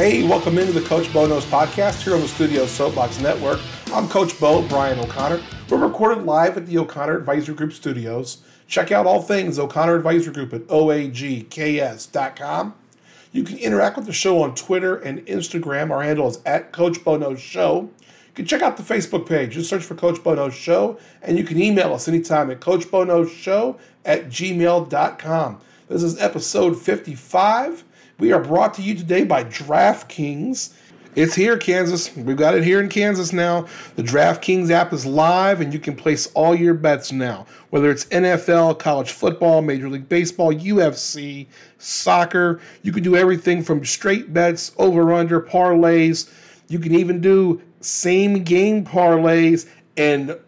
Hey, welcome into the Coach Bo Knows podcast here on the Studio Soapbox Network. I'm Coach Bo, Brian O'Connor. We're recorded live at the O'Connor Advisory Group studios. Check out all things O'Connor Advisory Group at oagks.com. You can interact with the show on Twitter and Instagram. Our handle is at Coach Bo Knows Show. You can check out the Facebook page. Just search for Coach Bo Knows Show, and you can email us anytime at CoachBoKnowsShow at gmail.com. This is episode 55. We are brought to you today by DraftKings. It's here, Kansas. We've got it here in Kansas now. The DraftKings app is live, and you can place all your bets now, whether it's NFL, college football, Major League Baseball, UFC, soccer. You can do everything from straight bets, over under, parlays. You can even do same game parlays and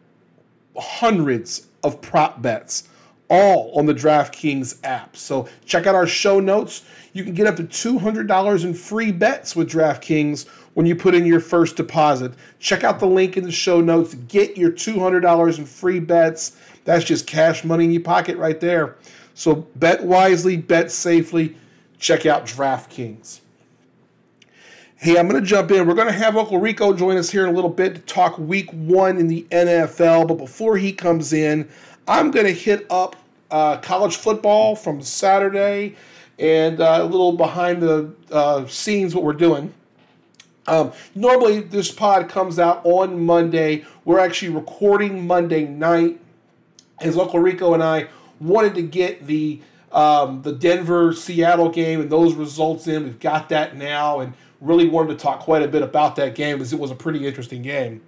hundreds of prop bets all on the DraftKings app. So check out our show notes. You can get up to $200 in free bets with DraftKings when you put in your first deposit. Check out the link in the show notes. Get your $200 in free bets. That's just cash money in your pocket right there. So bet wisely, bet safely. Check out DraftKings. Hey, I'm going to jump in. We're going to have Uncle Rico join us here in a little bit to talk week one in the NFL. But before he comes in, I'm going to hit up uh, college football from Saturday and uh, a little behind the uh, scenes what we're doing. Um, normally, this pod comes out on Monday. We're actually recording Monday night, as Uncle Rico and I wanted to get the um, the Denver Seattle game and those results in. We've got that now, and really wanted to talk quite a bit about that game because it was a pretty interesting game.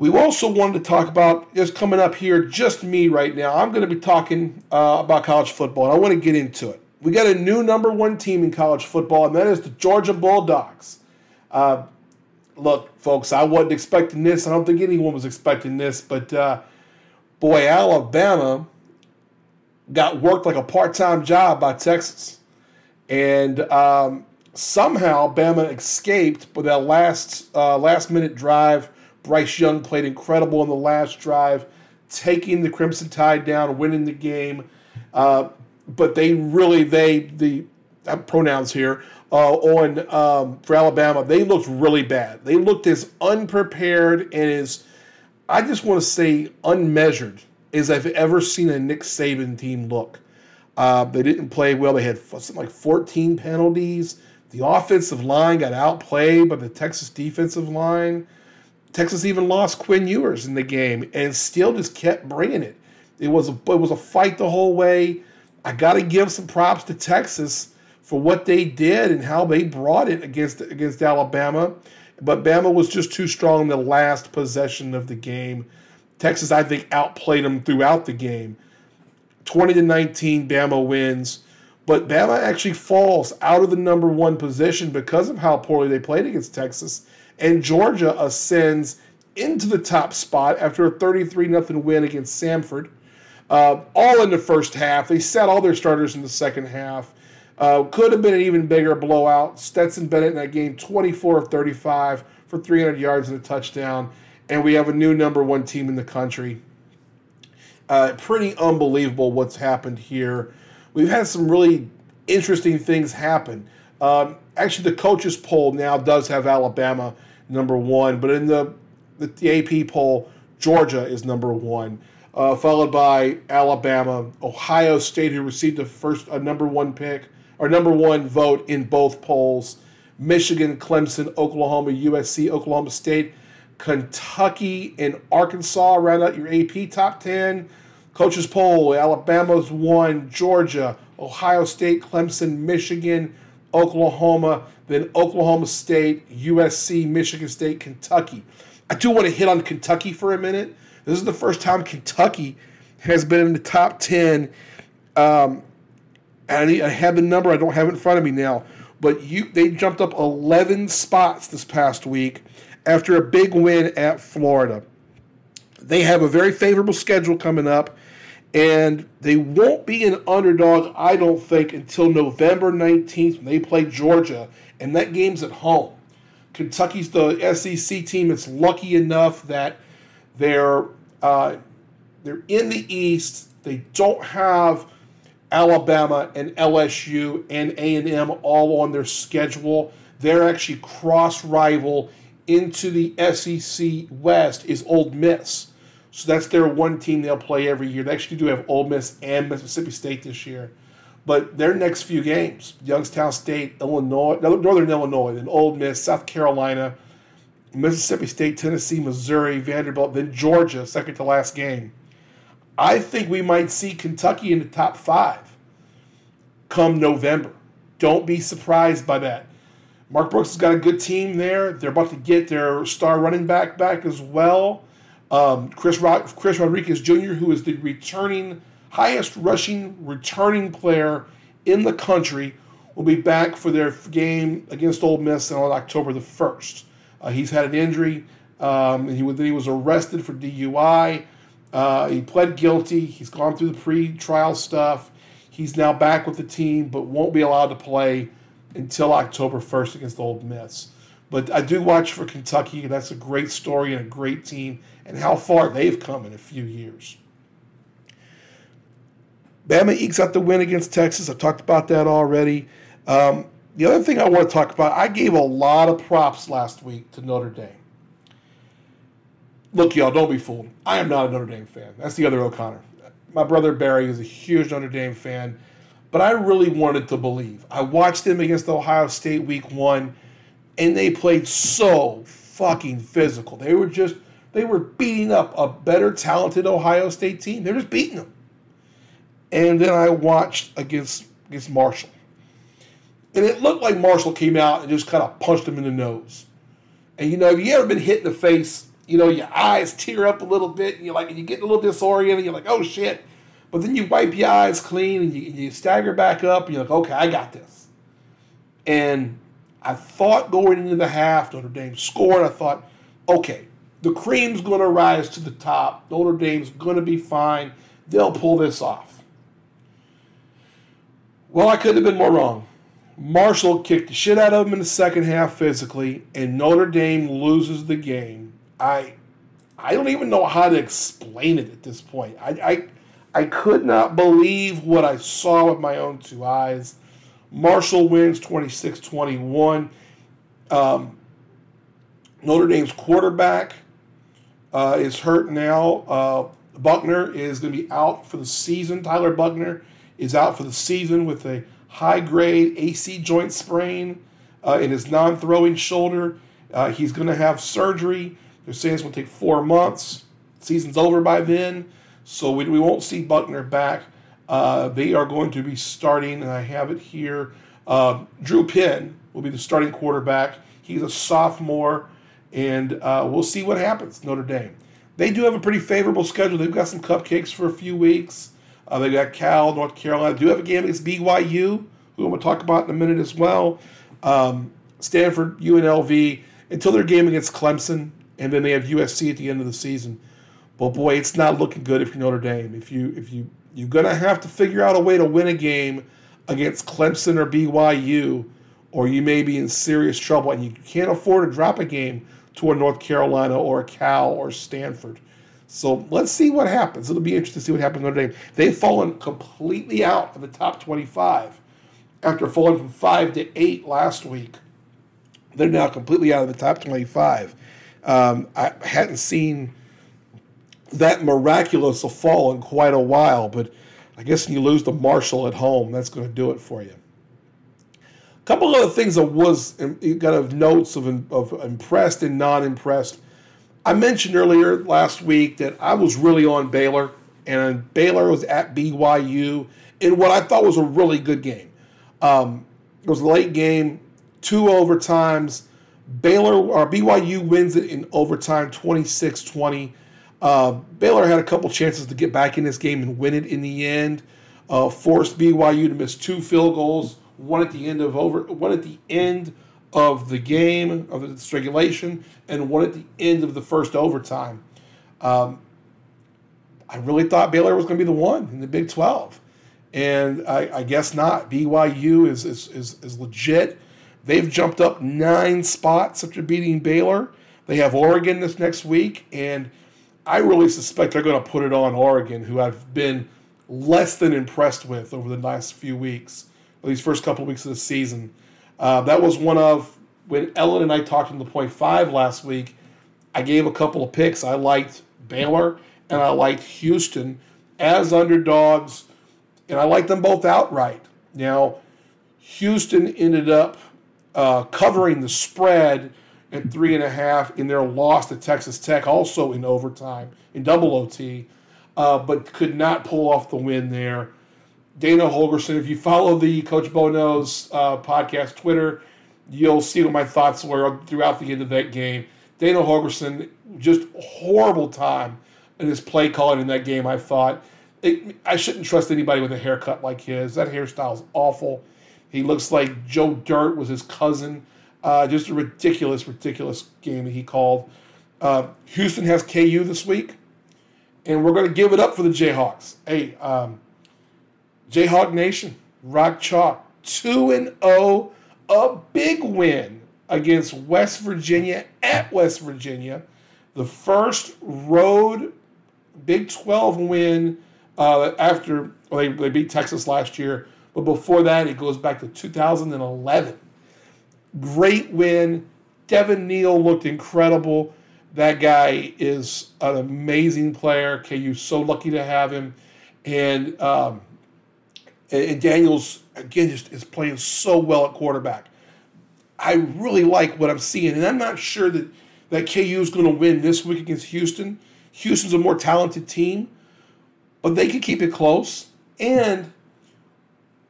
We also wanted to talk about just coming up here, just me right now. I'm going to be talking uh, about college football, and I want to get into it. We got a new number one team in college football, and that is the Georgia Bulldogs. Uh, look, folks, I wasn't expecting this. I don't think anyone was expecting this, but uh, boy, Alabama got worked like a part time job by Texas. And um, somehow Bama escaped with that last uh, last minute drive. Bryce Young played incredible in the last drive, taking the Crimson Tide down, winning the game. Uh, but they really they the pronouns here uh, on um, for Alabama. They looked really bad. They looked as unprepared and as I just want to say unmeasured as I've ever seen a Nick Saban team look. Uh, they didn't play well. They had something like 14 penalties. The offensive line got outplayed by the Texas defensive line. Texas even lost Quinn Ewers in the game and still just kept bringing it. It was a it was a fight the whole way. I got to give some props to Texas for what they did and how they brought it against against Alabama. But Bama was just too strong in the last possession of the game. Texas, I think, outplayed them throughout the game. 20 to 19, Bama wins. But Bama actually falls out of the number one position because of how poorly they played against Texas. And Georgia ascends into the top spot after a 33 0 win against Samford. Uh, all in the first half. They sat all their starters in the second half. Uh, could have been an even bigger blowout. Stetson Bennett in that game, 24 of 35 for 300 yards and a touchdown. And we have a new number one team in the country. Uh, pretty unbelievable what's happened here. We've had some really interesting things happen. Um, actually, the coaches poll now does have Alabama number one, but in the, the, AP poll, Georgia is number one uh, followed by Alabama, Ohio State, who received the first a number one pick or number one vote in both polls. Michigan, Clemson, Oklahoma, USC, Oklahoma State, Kentucky, and Arkansas round out your AP top 10. Coaches poll Alabama's one, Georgia, Ohio State, Clemson, Michigan, Oklahoma, then Oklahoma State, USC, Michigan State, Kentucky. I do want to hit on Kentucky for a minute this is the first time Kentucky has been in the top 10. Um, and I have the number, I don't have it in front of me now, but you they jumped up 11 spots this past week after a big win at Florida. They have a very favorable schedule coming up, and they won't be an underdog, I don't think, until November 19th when they play Georgia, and that game's at home. Kentucky's the SEC team that's lucky enough that they're uh, they're in the East. They don't have Alabama and LSU and A and M all on their schedule. They're actually cross rival into the SEC West is Ole Miss. So that's their one team they'll play every year. They actually do have Ole Miss and Mississippi State this year. But their next few games, Youngstown State, Illinois, Northern Illinois, then Ole Miss, South Carolina, Mississippi State, Tennessee, Missouri, Vanderbilt, then Georgia, second to last game. I think we might see Kentucky in the top five come November. Don't be surprised by that. Mark Stoops has got a good team there. They're about to get their star running back back as well. Um, Chris, Rod- Chris Rodriguez Jr., who is the returning highest rushing returning player in the country, will be back for their game against Ole Miss on October the 1st. Uh, he's had an injury. Um, he, he was arrested for DUI. Uh, he pled guilty. He's gone through the pre-trial stuff. He's now back with the team, but won't be allowed to play until October 1st against Ole Miss. But I do watch for Kentucky. That's a great story and a great team, and how far they've come in a few years. Bama ekes out the win against Texas. I talked about that already. Um, the other thing I want to talk about, I gave a lot of props last week to Notre Dame. Look, y'all, don't be fooled. I am not a Notre Dame fan. That's the other O'Connor. My brother Barry is a huge Notre Dame fan, but I really wanted to believe. I watched them against Ohio State week one, and they played so fucking physical. They were just, they were beating up a better talented Ohio State team. They're just beating them. And then I watched against against Marshall. And it looked like Marshall came out and just kind of punched him in the nose. And you know, if you ever been hit in the face, you know, your eyes tear up a little bit and you're like, and you get a little disoriented, you're like, oh shit. But then you wipe your eyes clean and you, you stagger back up and you're like, okay, I got this. And I thought going into the half, Notre Dame scored. I thought, okay, the cream's going to rise to the top. Notre Dame's going to be fine. They'll pull this off. Well, I couldn't have been more wrong. Marshall kicked the shit out of him in the second half physically, and Notre Dame loses the game. I I don't even know how to explain it at this point. I I, I could not believe what I saw with my own two eyes. Marshall wins 26 21. Um, Notre Dame's quarterback uh, is hurt now. Uh, Buchner is going to be out for the season. Tyler Buchner is out for the season with a high grade AC joint sprain uh, in his non throwing shoulder. Uh, he's going to have surgery. They're saying it's going to take four months. Season's over by then, so we, we won't see Buchner back. Uh, they are going to be starting, and I have it here. Uh, Drew Pyne will be the starting quarterback. He's a sophomore, and uh, we'll see what happens. Notre Dame. They do have a pretty favorable schedule. They've got some cupcakes for a few weeks. Uh, they got Cal, North Carolina. Do have a game against BYU, who I'm going to talk about in a minute as well. Um, Stanford, UNLV, until their game against Clemson, and then they have USC at the end of the season. But boy, it's not looking good if you're Notre Dame. If you if you you're gonna have to figure out a way to win a game against Clemson or BYU, or you may be in serious trouble, and you can't afford to drop a game to a North Carolina or a Cal or Stanford. So let's see what happens. It'll be interesting to see what happens Notre Dame. They've fallen completely out of the top 25 after falling from five to eight last week. They're now completely out of the top 25. Um, I hadn't seen that miraculous a fall in quite a while, but I guess when you lose to Marshall at home, that's going to do it for you. A couple of other things that was kind of notes of, of impressed and non-impressed. I mentioned earlier last week that I was really on Baylor, and Baylor was at BYU in what I thought was a really good game. Um, it was a late game, two overtimes. Baylor or BYU wins it in overtime 26 20. Uh, Baylor had a couple chances to get back in this game and win it in the end. Uh, forced BYU to miss two field goals, one at the end of over, one at the end of the game of the regulation, and one at the end of the first overtime. Um, I really thought Baylor was going to be the one in the Big 12, and I, I guess not. BYU is, is is is legit. They've jumped up nine spots after beating Baylor. They have Oregon this next week, and I really suspect they're going to put it on Oregon, who I've been less than impressed with over the last few weeks, these first couple of weeks of the season. Uh, that was one of when Ellen and I talked in the point five last week, I gave a couple of picks. I liked Baylor and I liked Houston as underdogs, and I liked them both outright. Now, Houston ended up uh, covering the spread at three and a half in their loss to Texas Tech, also in overtime, in double OT, uh, but could not pull off the win there. Dana Holgorsen. if you follow the Coach Bo Knows uh, podcast Twitter, you'll see what my thoughts were throughout the end of that game. Dana Holgorsen, just horrible time in his play calling in that game, I thought. It, I shouldn't trust anybody with a haircut like his. That hairstyle is awful. He looks like Joe Dirt was his cousin. Uh, just a ridiculous, ridiculous game that he called. Uh, Houston has KU this week, and we're going to give it up for the Jayhawks. Hey, um, Jayhawk Nation, Rock Chalk, 2 and 0, a big win against West Virginia at West Virginia. The first road Big 12 win uh, after well, they, they beat Texas last year. But before that, it goes back to 2011. Great win. Devin Neal looked incredible. That guy is an amazing player. KU so lucky to have him. And um, and Daniels again just is playing so well at quarterback. I really like what I'm seeing, and I'm not sure that that KU is going to win this week against Houston. Houston's a more talented team, but they can keep it close. And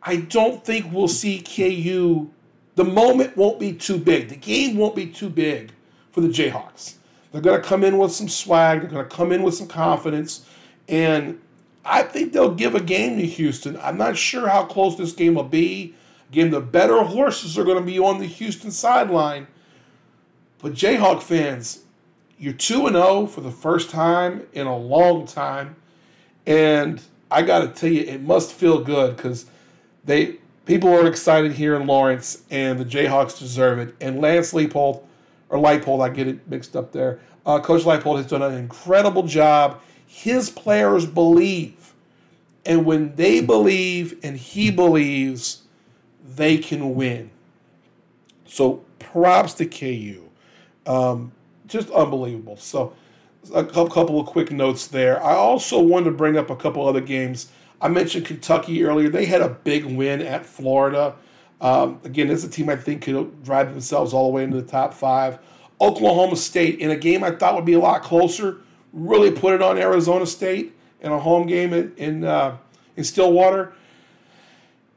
I don't think we'll see KU. The moment won't be too big. The game won't be too big for the Jayhawks. They're going to come in with some swag. They're going to come in with some confidence. And I think they'll give a game to Houston. I'm not sure how close this game will be. Again, the better horses are going to be on the Houston sideline. But Jayhawk fans, you're 2 and 0 for the first time in a long time. And I got to tell you, it must feel good because they people are excited here in Lawrence, and the Jayhawks deserve it. And Lance Leipold, or Leipold, I get it mixed up there. Uh, Coach Leipold has done an incredible job. His players believe, and when they believe and he believes, they can win. So props to KU. Um, just unbelievable. So a couple of quick notes there. I also wanted to bring up a couple other games I mentioned Kentucky earlier. They had a big win at Florida. Um, again, this is a team I think could drive themselves all the way into the top five. Oklahoma State, in a game I thought would be a lot closer, really put it on Arizona State in a home game in in, uh, in Stillwater.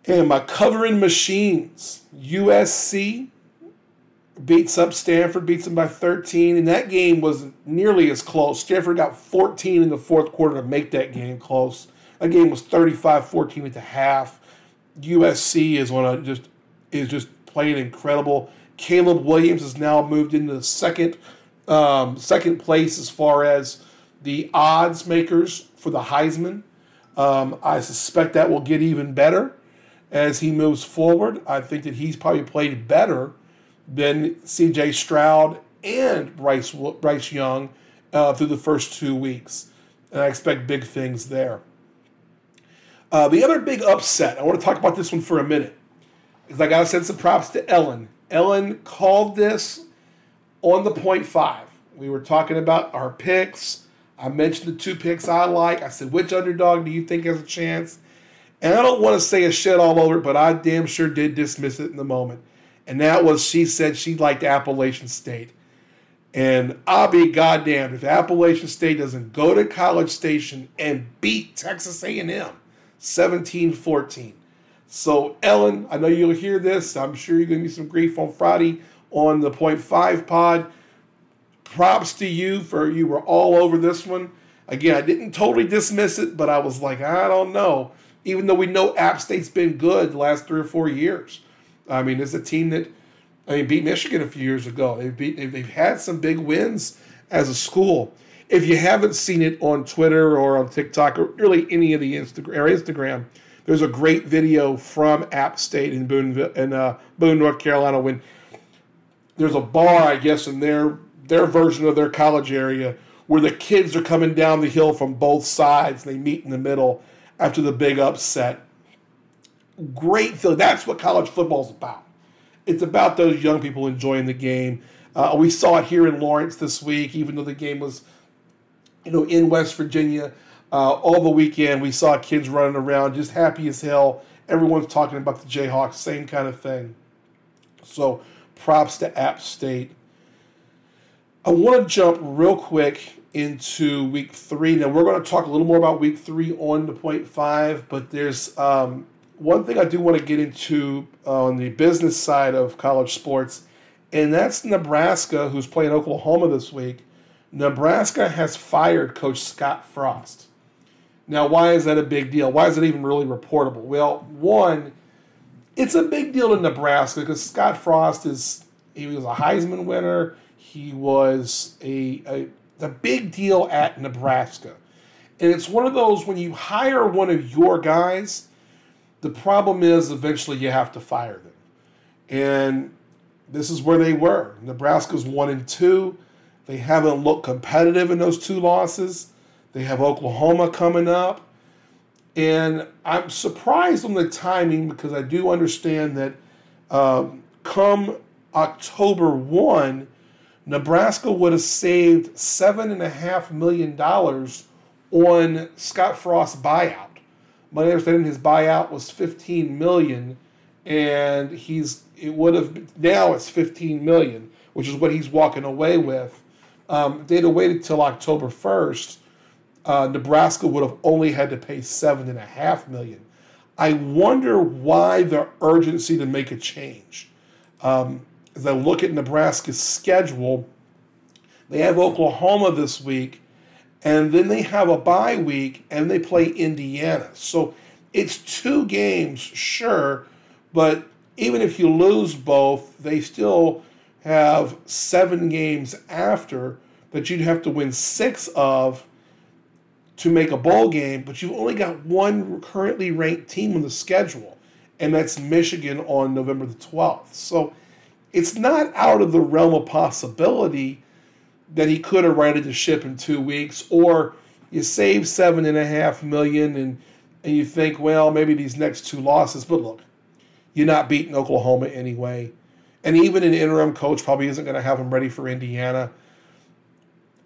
And my covering machines, USC beats up Stanford, beats them by 13, and that game was nearly as close. Stanford got 14 in the fourth quarter to make that game close. That game was 35-14 at the half. USC is on a just is just playing incredible. Caleb Williams has now moved into the second um, second place as far as the odds makers for the Heisman. Um, I suspect that will get even better as he moves forward. I think that he's probably played better than C.J. Stroud and Bryce Bryce Young uh, through the first two weeks, and I expect big things there. Uh, the other big upset, I want to talk about this one for a minute, because I got to send some props to Ellen. Ellen called this on the point five. We were talking about our picks. I mentioned the two picks I like. I said, which underdog do you think has a chance? And I don't want to say a shit all over it, but I damn sure did dismiss it in the moment. And that was she said she liked Appalachian State. And I'll be goddamned if Appalachian State doesn't go to College Station and beat Texas A&M 17 14. So, Ellen, I know you'll hear this. I'm sure you're going to get some grief on Friday on the Point Five pod. Props to you for you were all over this one. Again, I didn't totally dismiss it, but I was like, I don't know. Even though we know App State's been good the last three or four years. I mean, it's a team that I mean beat Michigan a few years ago. They've beat they've had some big wins as a school if you haven't seen it on Twitter or on TikTok or really any of the Instagram there's a great video from App State in Boone in uh, Boone, North Carolina, when there's a bar, I guess, in their their version of their college area where the kids are coming down the hill from both sides they meet in the middle after the big upset. Great feeling. That's what college football's about. it's about those young people enjoying the game. Uh, we saw it here in Lawrence this week, even though the game was, you know, in West Virginia. Uh, all the weekend, we saw kids running around just happy as hell. Everyone's talking about the Jayhawks, same kind of thing. So, props to App State. I want to jump real quick into week three. Now, we're going to talk a little more about week three on the point five, but there's um, one thing I do want to get into on the business side of college sports, and that's Nebraska, who's playing Oklahoma this week. Nebraska has fired Coach Scott Frost. Now, why is that a big deal? Why is it even really reportable? Well, one, it's a big deal in Nebraska because Scott Frost is he was a Heisman winner. He was a, a a big deal at Nebraska. And it's one of those when you hire one of your guys, the problem is eventually you have to fire them. And this is where they were. Nebraska's one and two. They haven't looked competitive in those two losses. They have Oklahoma coming up. And I'm surprised on the timing because I do understand that um, come October 1, Nebraska would have saved $7.5 million on Scott Frost's buyout. My understanding his buyout was 15 million, and he's it would have now it's 15 million, which is what he's walking away with. Um, they'd have waited till October 1st. Uh, Nebraska would have only had to pay seven and a half million. I wonder why the urgency to make a change. Um, as I look at Nebraska's schedule, they have Oklahoma this week, and then they have a bye week, and they play Indiana. So it's two games, sure, but even if you lose both, they still have seven games after that you'd have to win six of to make a bowl game, but you've only got one currently ranked team on the schedule, and that's Michigan on November the 12th. So it's not out of the realm of possibility that he could have righted the ship in two weeks, or you save seven and a half million and and you think, well, maybe these next two losses, but look, you're not beating Oklahoma anyway. And even an interim coach probably isn't going to have him ready for Indiana.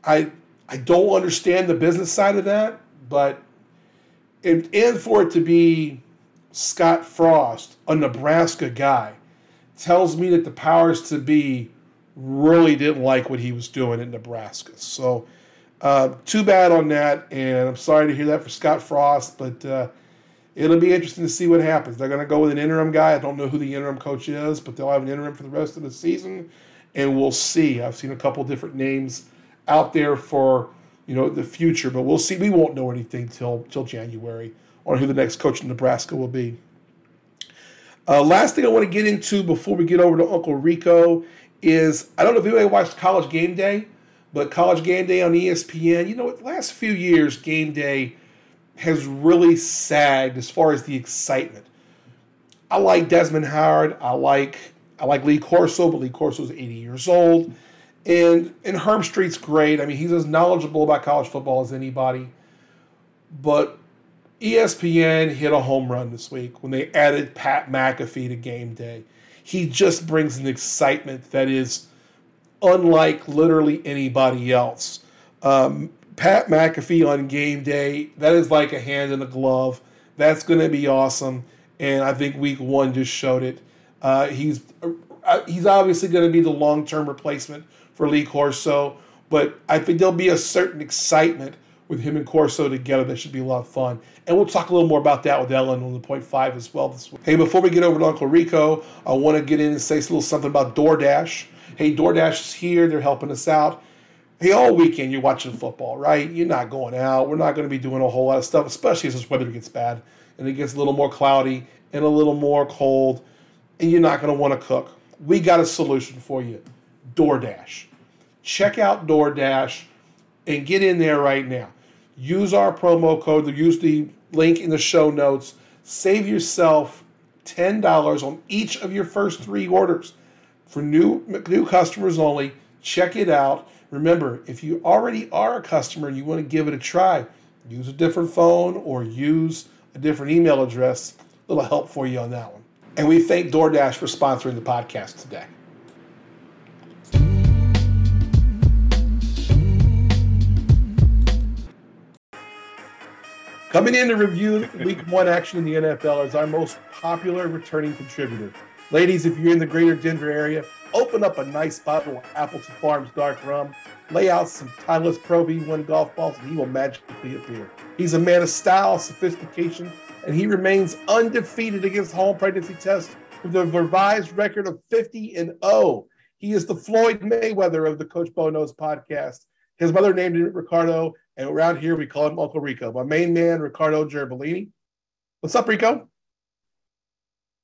I I don't understand the business side of that, but and, and for it to be Scott Frost, a Nebraska guy, tells me that the powers to be really didn't like what he was doing in Nebraska. So, uh, too bad on that, and I'm sorry to hear that for Scott Frost, but uh, it'll be interesting to see what happens. They're going to go with an interim guy. I don't know who the interim coach is, but they'll have an interim for the rest of the season, and we'll see. I've seen a couple different names out there for you know the future, but we'll see. We won't know anything till till January on who the next coach in Nebraska will be. Uh, last thing I want to get into before we get over to Uncle Rico is I don't know if anybody watched College Game Day, but College Game Day on ESPN, you know, the last few years, Game Day has really sagged as far as the excitement. I like Desmond Howard. I like I like Lee Corso, but Lee Corso is 80 years old. And and Herbstreit's great. I mean, he's as knowledgeable about college football as anybody. But ESPN hit a home run this week when they added Pat McAfee to game day. He just brings an excitement that is unlike literally anybody else. Um, Pat McAfee on game day, that is like a hand in a glove. That's going to be awesome. And I think week one just showed it. Uh, he's uh, he's obviously going to be the long term replacement for Lee Corso, but I think there'll be a certain excitement with him and Corso together. That should be a lot of fun. And we'll talk a little more about that with Ellen on the point five as well this week. Hey, before we get over to Uncle Rico, I want to get in and say a little something about DoorDash. Hey, DoorDash is here. They're helping us out. Hey, all weekend you're watching football, right? You're not going out. We're not going to be doing a whole lot of stuff, especially as this weather gets bad and it gets a little more cloudy and a little more cold, and you're not going to want to cook. We got a solution for you DoorDash. Check out DoorDash and get in there right now use our promo code, use the link in the show notes. Save yourself $10 on each of your first three orders. For new, new customers only, check it out. Remember, if you already are a customer and you want to give it a try, use a different phone or use a different email address. A little help for you on that one. And we thank DoorDash for sponsoring the podcast today. Coming in to review week one action in the NFL is our most popular returning contributor. Ladies, if you're in the greater Denver area, open up a nice bottle of Appleton Farms Dark Rum, lay out some Titleist Pro V1 golf balls, and he will magically appear. He's a man of style, sophistication, and he remains undefeated against home pregnancy tests with a revised record of 50 and 0. He is the Floyd Mayweather of the Coach Bo Knows podcast. His mother named him Ricardo, and around here we call him Uncle Rico. My main man, Ricardo Gerbolini. What's up, Rico?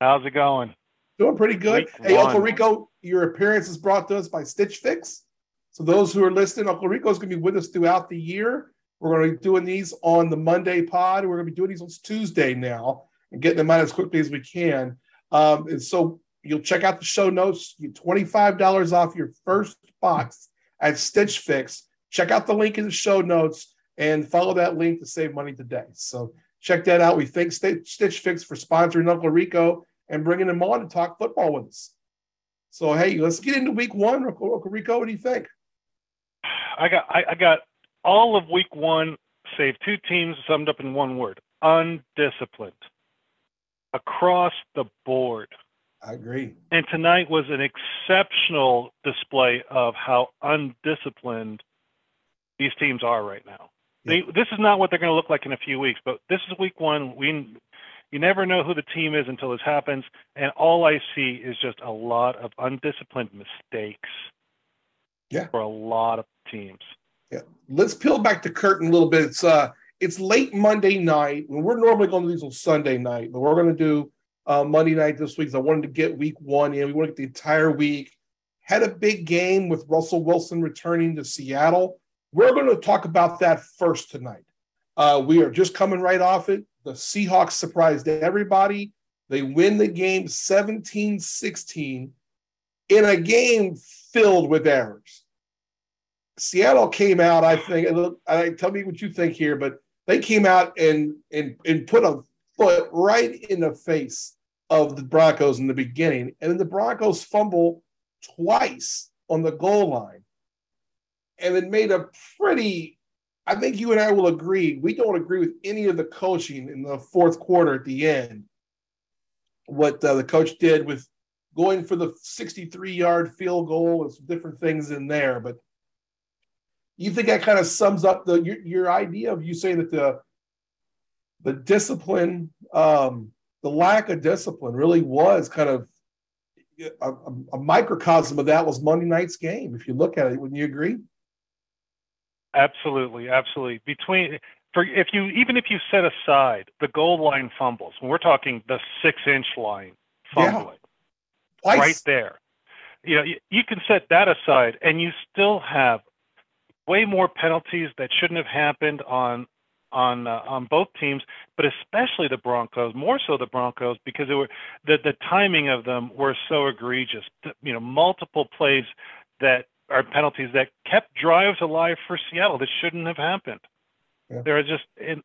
How's it going? Doing pretty good. Week hey, one. Uncle Rico, your appearance is brought to us by Stitch Fix. So those who are listening, Uncle Rico is going to be with us throughout the year. We're going to be doing these on the Monday pod. We're going to be doing these on Tuesday now and getting them out as quickly as we can. Um, and so you'll check out the show notes. You $25 off your first box at Stitch Fix. Check out the link in the show notes and follow that link to save money today. So check that out. We thank Stitch Fix for sponsoring Uncle Rico and bringing him on to talk football with us. So hey, let's get into week one. Uncle Rico, what do you think? I got I, I got all of week one, save two teams summed up in one word: undisciplined across the board. I agree. And tonight was an exceptional display of how undisciplined these teams are right now. They, this is not what they're going to look like in a few weeks, but this is week one. We you never know who the team is until this happens. And all I see is just a lot of undisciplined mistakes yeah. for a lot of teams. Yeah. Let's peel back the curtain a little bit. It's uh it's late Monday night. We're normally going to do these on Sunday night, but we're going to do uh, Monday night this week. So I wanted to get week one in. We want to get the entire week. Had a big game with Russell Wilson returning to Seattle. We're going to talk about that first tonight. Uh, we are just coming right off it. The Seahawks surprised everybody. They win the game 17 16 in a game filled with errors. Seattle came out, I think, I, tell me what you think here, but they came out and, and, and put a foot right in the face of the Broncos in the beginning. And then the Broncos fumble twice on the goal line and it made a pretty I think you and I will agree. We don't agree with any of the coaching in the fourth quarter at the end. What uh, the coach did with going for the 63 yard field goal and some different things in there. But you think that kind of sums up the your, your idea of you saying that the the discipline, um, the lack of discipline really was kind of a, a, a microcosm of that was Monday night's game. If you look at it, wouldn't you agree? Absolutely, absolutely. Between for if you even if you set aside the goal line fumbles, when we're talking the six inch line fumbling, yeah. right there, you know you, you can set that aside, and you still have way more penalties that shouldn't have happened on on uh, on both teams, but especially the Broncos, more so the Broncos because they were the the timing of them were so egregious. You know, multiple plays that are penalties that kept drives alive for Seattle that shouldn't have happened. Yeah. They're just in,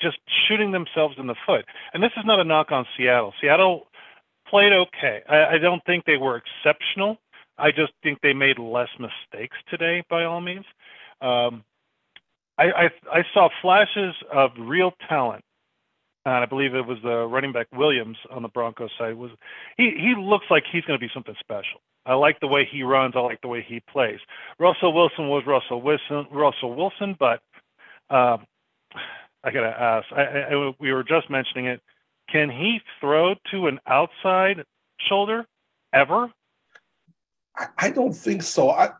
just shooting themselves in the foot. And this is not a knock on Seattle. Seattle played okay. I, I don't think they were exceptional. I just think they made less mistakes today, by all means. Um, I, I, I saw flashes of real talent and I believe it was the running back Williams on the Broncos side. Was he? He looks like he's going to be something special. I like the way he runs. I like the way he plays. Russell Wilson was Russell Wilson, Russell Wilson, but um, I gotta ask. I, I, we were just mentioning it. Can he throw to an outside shoulder ever? I, I don't think so. I,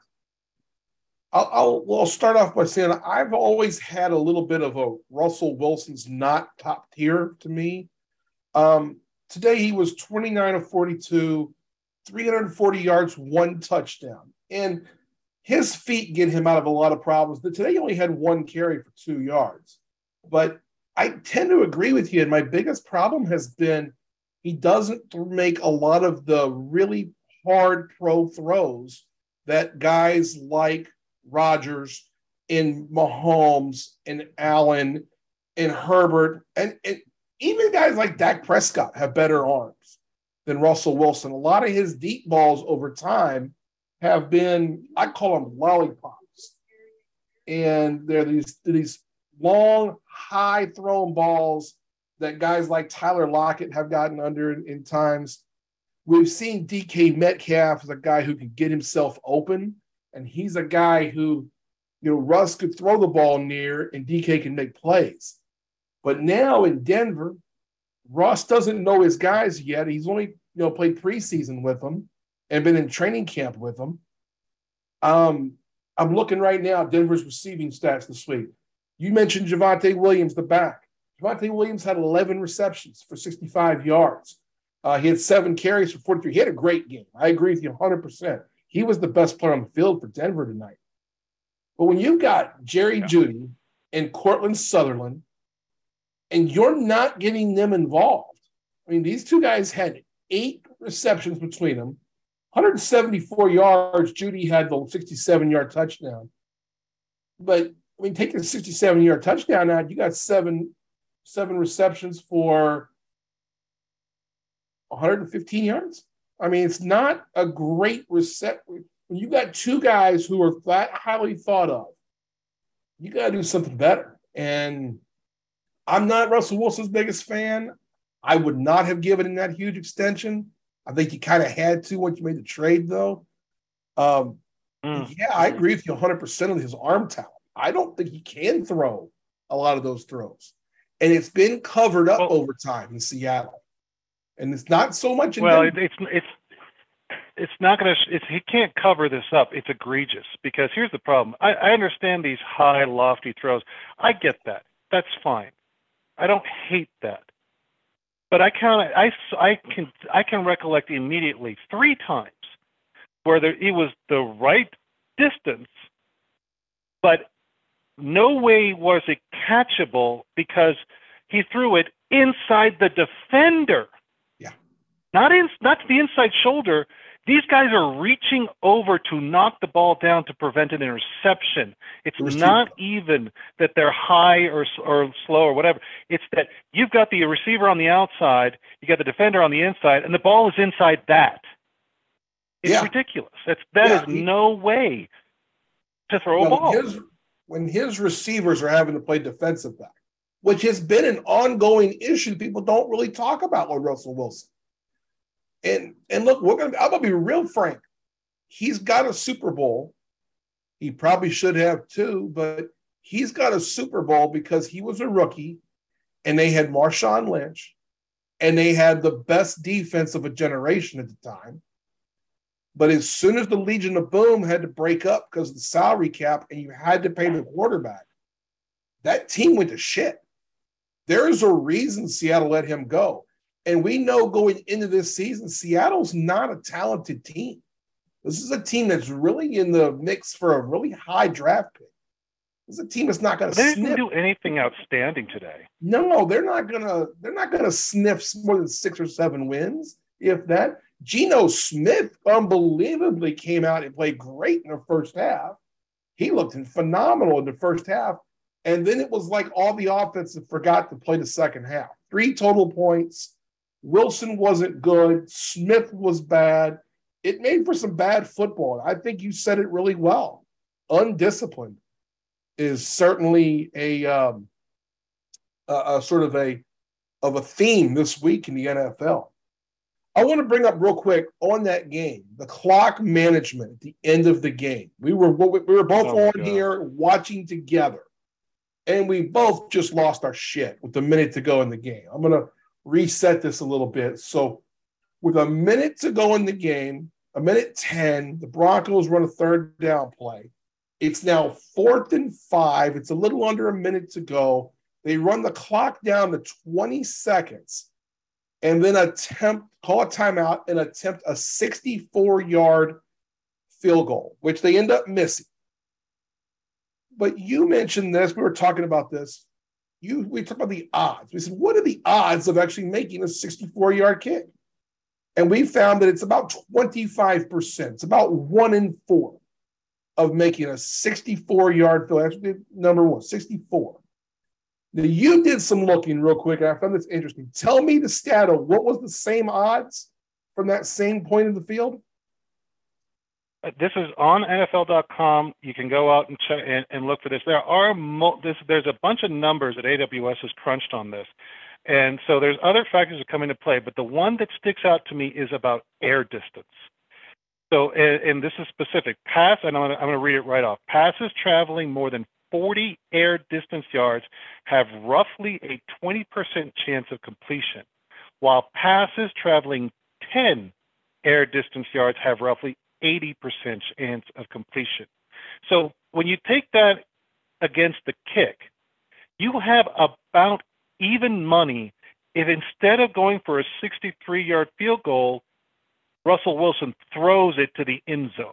I'll, I'll, I'll start off by saying I've always had a little bit of a Russell Wilson's not top tier to me. Um, today he was 29 of 42, 340 yards, one touchdown. And his feet get him out of a lot of problems. But today he only had one carry for two yards. But I tend to agree with you. And my biggest problem has been he doesn't make a lot of the really hard pro throws that guys like Rodgers and Mahomes and Allen and Herbert and, and even guys like Dak Prescott have better arms. than Russell Wilson. A lot of his deep balls over time have been, I call them lollipops. And they're these, these long, high thrown balls that guys like Tyler Lockett have gotten under in, in times. We've seen DK Metcalf as a guy who can get himself open, and he's a guy who, you know, Russ could throw the ball near and DK can make plays. But now in Denver, Russ doesn't know his guys yet. He's only, you know, played preseason with them and been in training camp with them. Um, I'm looking right now at Denver's receiving stats this week. You mentioned Javonte Williams, the back. Javonte Williams had 11 receptions for 65 yards. Uh, he had seven carries for 43. He had a great game. I agree with you 100%. He was the best player on the field for Denver tonight. But when you've got Jerry yeah. Jeudy and Cortland Sutherland, and you're not getting them involved, I mean, these two guys had eight receptions between them, 174 yards. Jeudy had the 67 yard touchdown. But I mean, taking a 67 yard touchdown out, you got seven seven receptions for 115 yards. I mean, it's not a great reception. When you got two guys who are that highly thought of, you got to do something better. And I'm not Russell Wilson's biggest fan. I would not have given him that huge extension. I think you kind of had to once you made the trade, though. Um, mm. Yeah, I agree with you 100% on his arm talent. I don't think he can throw a lot of those throws. And it's been covered up well, over time in Seattle. And it's not so much. well, it, it's it's it's not going to. It's he can't cover this up. It's egregious because here's the problem. I, I understand these high, lofty throws. I get that. That's fine. I don't hate that. But I kind I I can I can recollect immediately three times where there, it was the right distance, but no way was it catchable because he threw it inside the defender. Not in not to the inside shoulder. These guys are reaching over to knock the ball down to prevent an interception. It's not even that they're high or or slow or whatever. It's that you've got the receiver on the outside, you got the defender on the inside, and the ball is inside that. It's yeah. ridiculous. That's that yeah, is no way to throw a ball. His, when his receivers are having to play defensive back, which has been an ongoing issue people don't really talk about with Russell Wilson. And and look, we're gonna I'm gonna be real frank. He's got a Super Bowl. He probably should have too, but he's got a Super Bowl because he was a rookie and they had Marshawn Lynch and they had the best defense of a generation at the time. But as soon as the Legion of Boom had to break up because of the salary cap and you had to pay the quarterback, that team went to shit. There's a reason Seattle let him go. And we know going into this season, Seattle's not a talented team. This is a team that's really in the mix for a really high draft pick. This is a team that's not going to. They didn't do anything outstanding today. No, they're not gonna. They're not gonna sniff more than six or seven wins, if that. Geno Smith unbelievably came out and played great in the first half. He looked phenomenal in the first half. And then it was like all the offense forgot to play the second half. Three total points. Wilson wasn't good. Smith was bad. It made for some bad football. I think you said it really well. Undisciplined is certainly a, um, a, a sort of a of a theme this week in the NFL. I want to bring up real quick on that game, the clock management at the end of the game. We were we were both oh on God. here watching together, and we both just lost our shit with a minute to go in the game. I'm gonna reset this a little bit. So, with a minute to go in the game, a minute ten, the Broncos run a third down play. It's now fourth and five. It's a little under a minute to go. They run the clock down to 20 seconds and then attempt call a timeout and attempt a 64 yard field goal, which they end up missing. But you mentioned this, we were talking about this. You we talked about the odds. We said, what are the odds of actually making a 64 yard kick? And we found that it's about 25%. It's about one in four of making a 64 yard field. Actually, number one, 64. Now, you did some looking real quick, and I found this interesting. Tell me the stat of what was the same odds from that same point of the field? This is on NFL.com. You can go out and check and, and look for this. There are mo- this, there's a bunch of numbers that AWS has crunched on this, and so there's other factors that come into play. But the one that sticks out to me is about air distance. So, and, and this is specific. Pass, and I'm going to read it right off. Passes traveling more than 40 air distance yards have roughly a 20% chance of completion, while passes traveling 10 air distance yards have roughly 80% chance of completion. So when you take that against the kick, you have about even money if instead of going for a 63 yard field goal, Russell Wilson throws it to the end zone.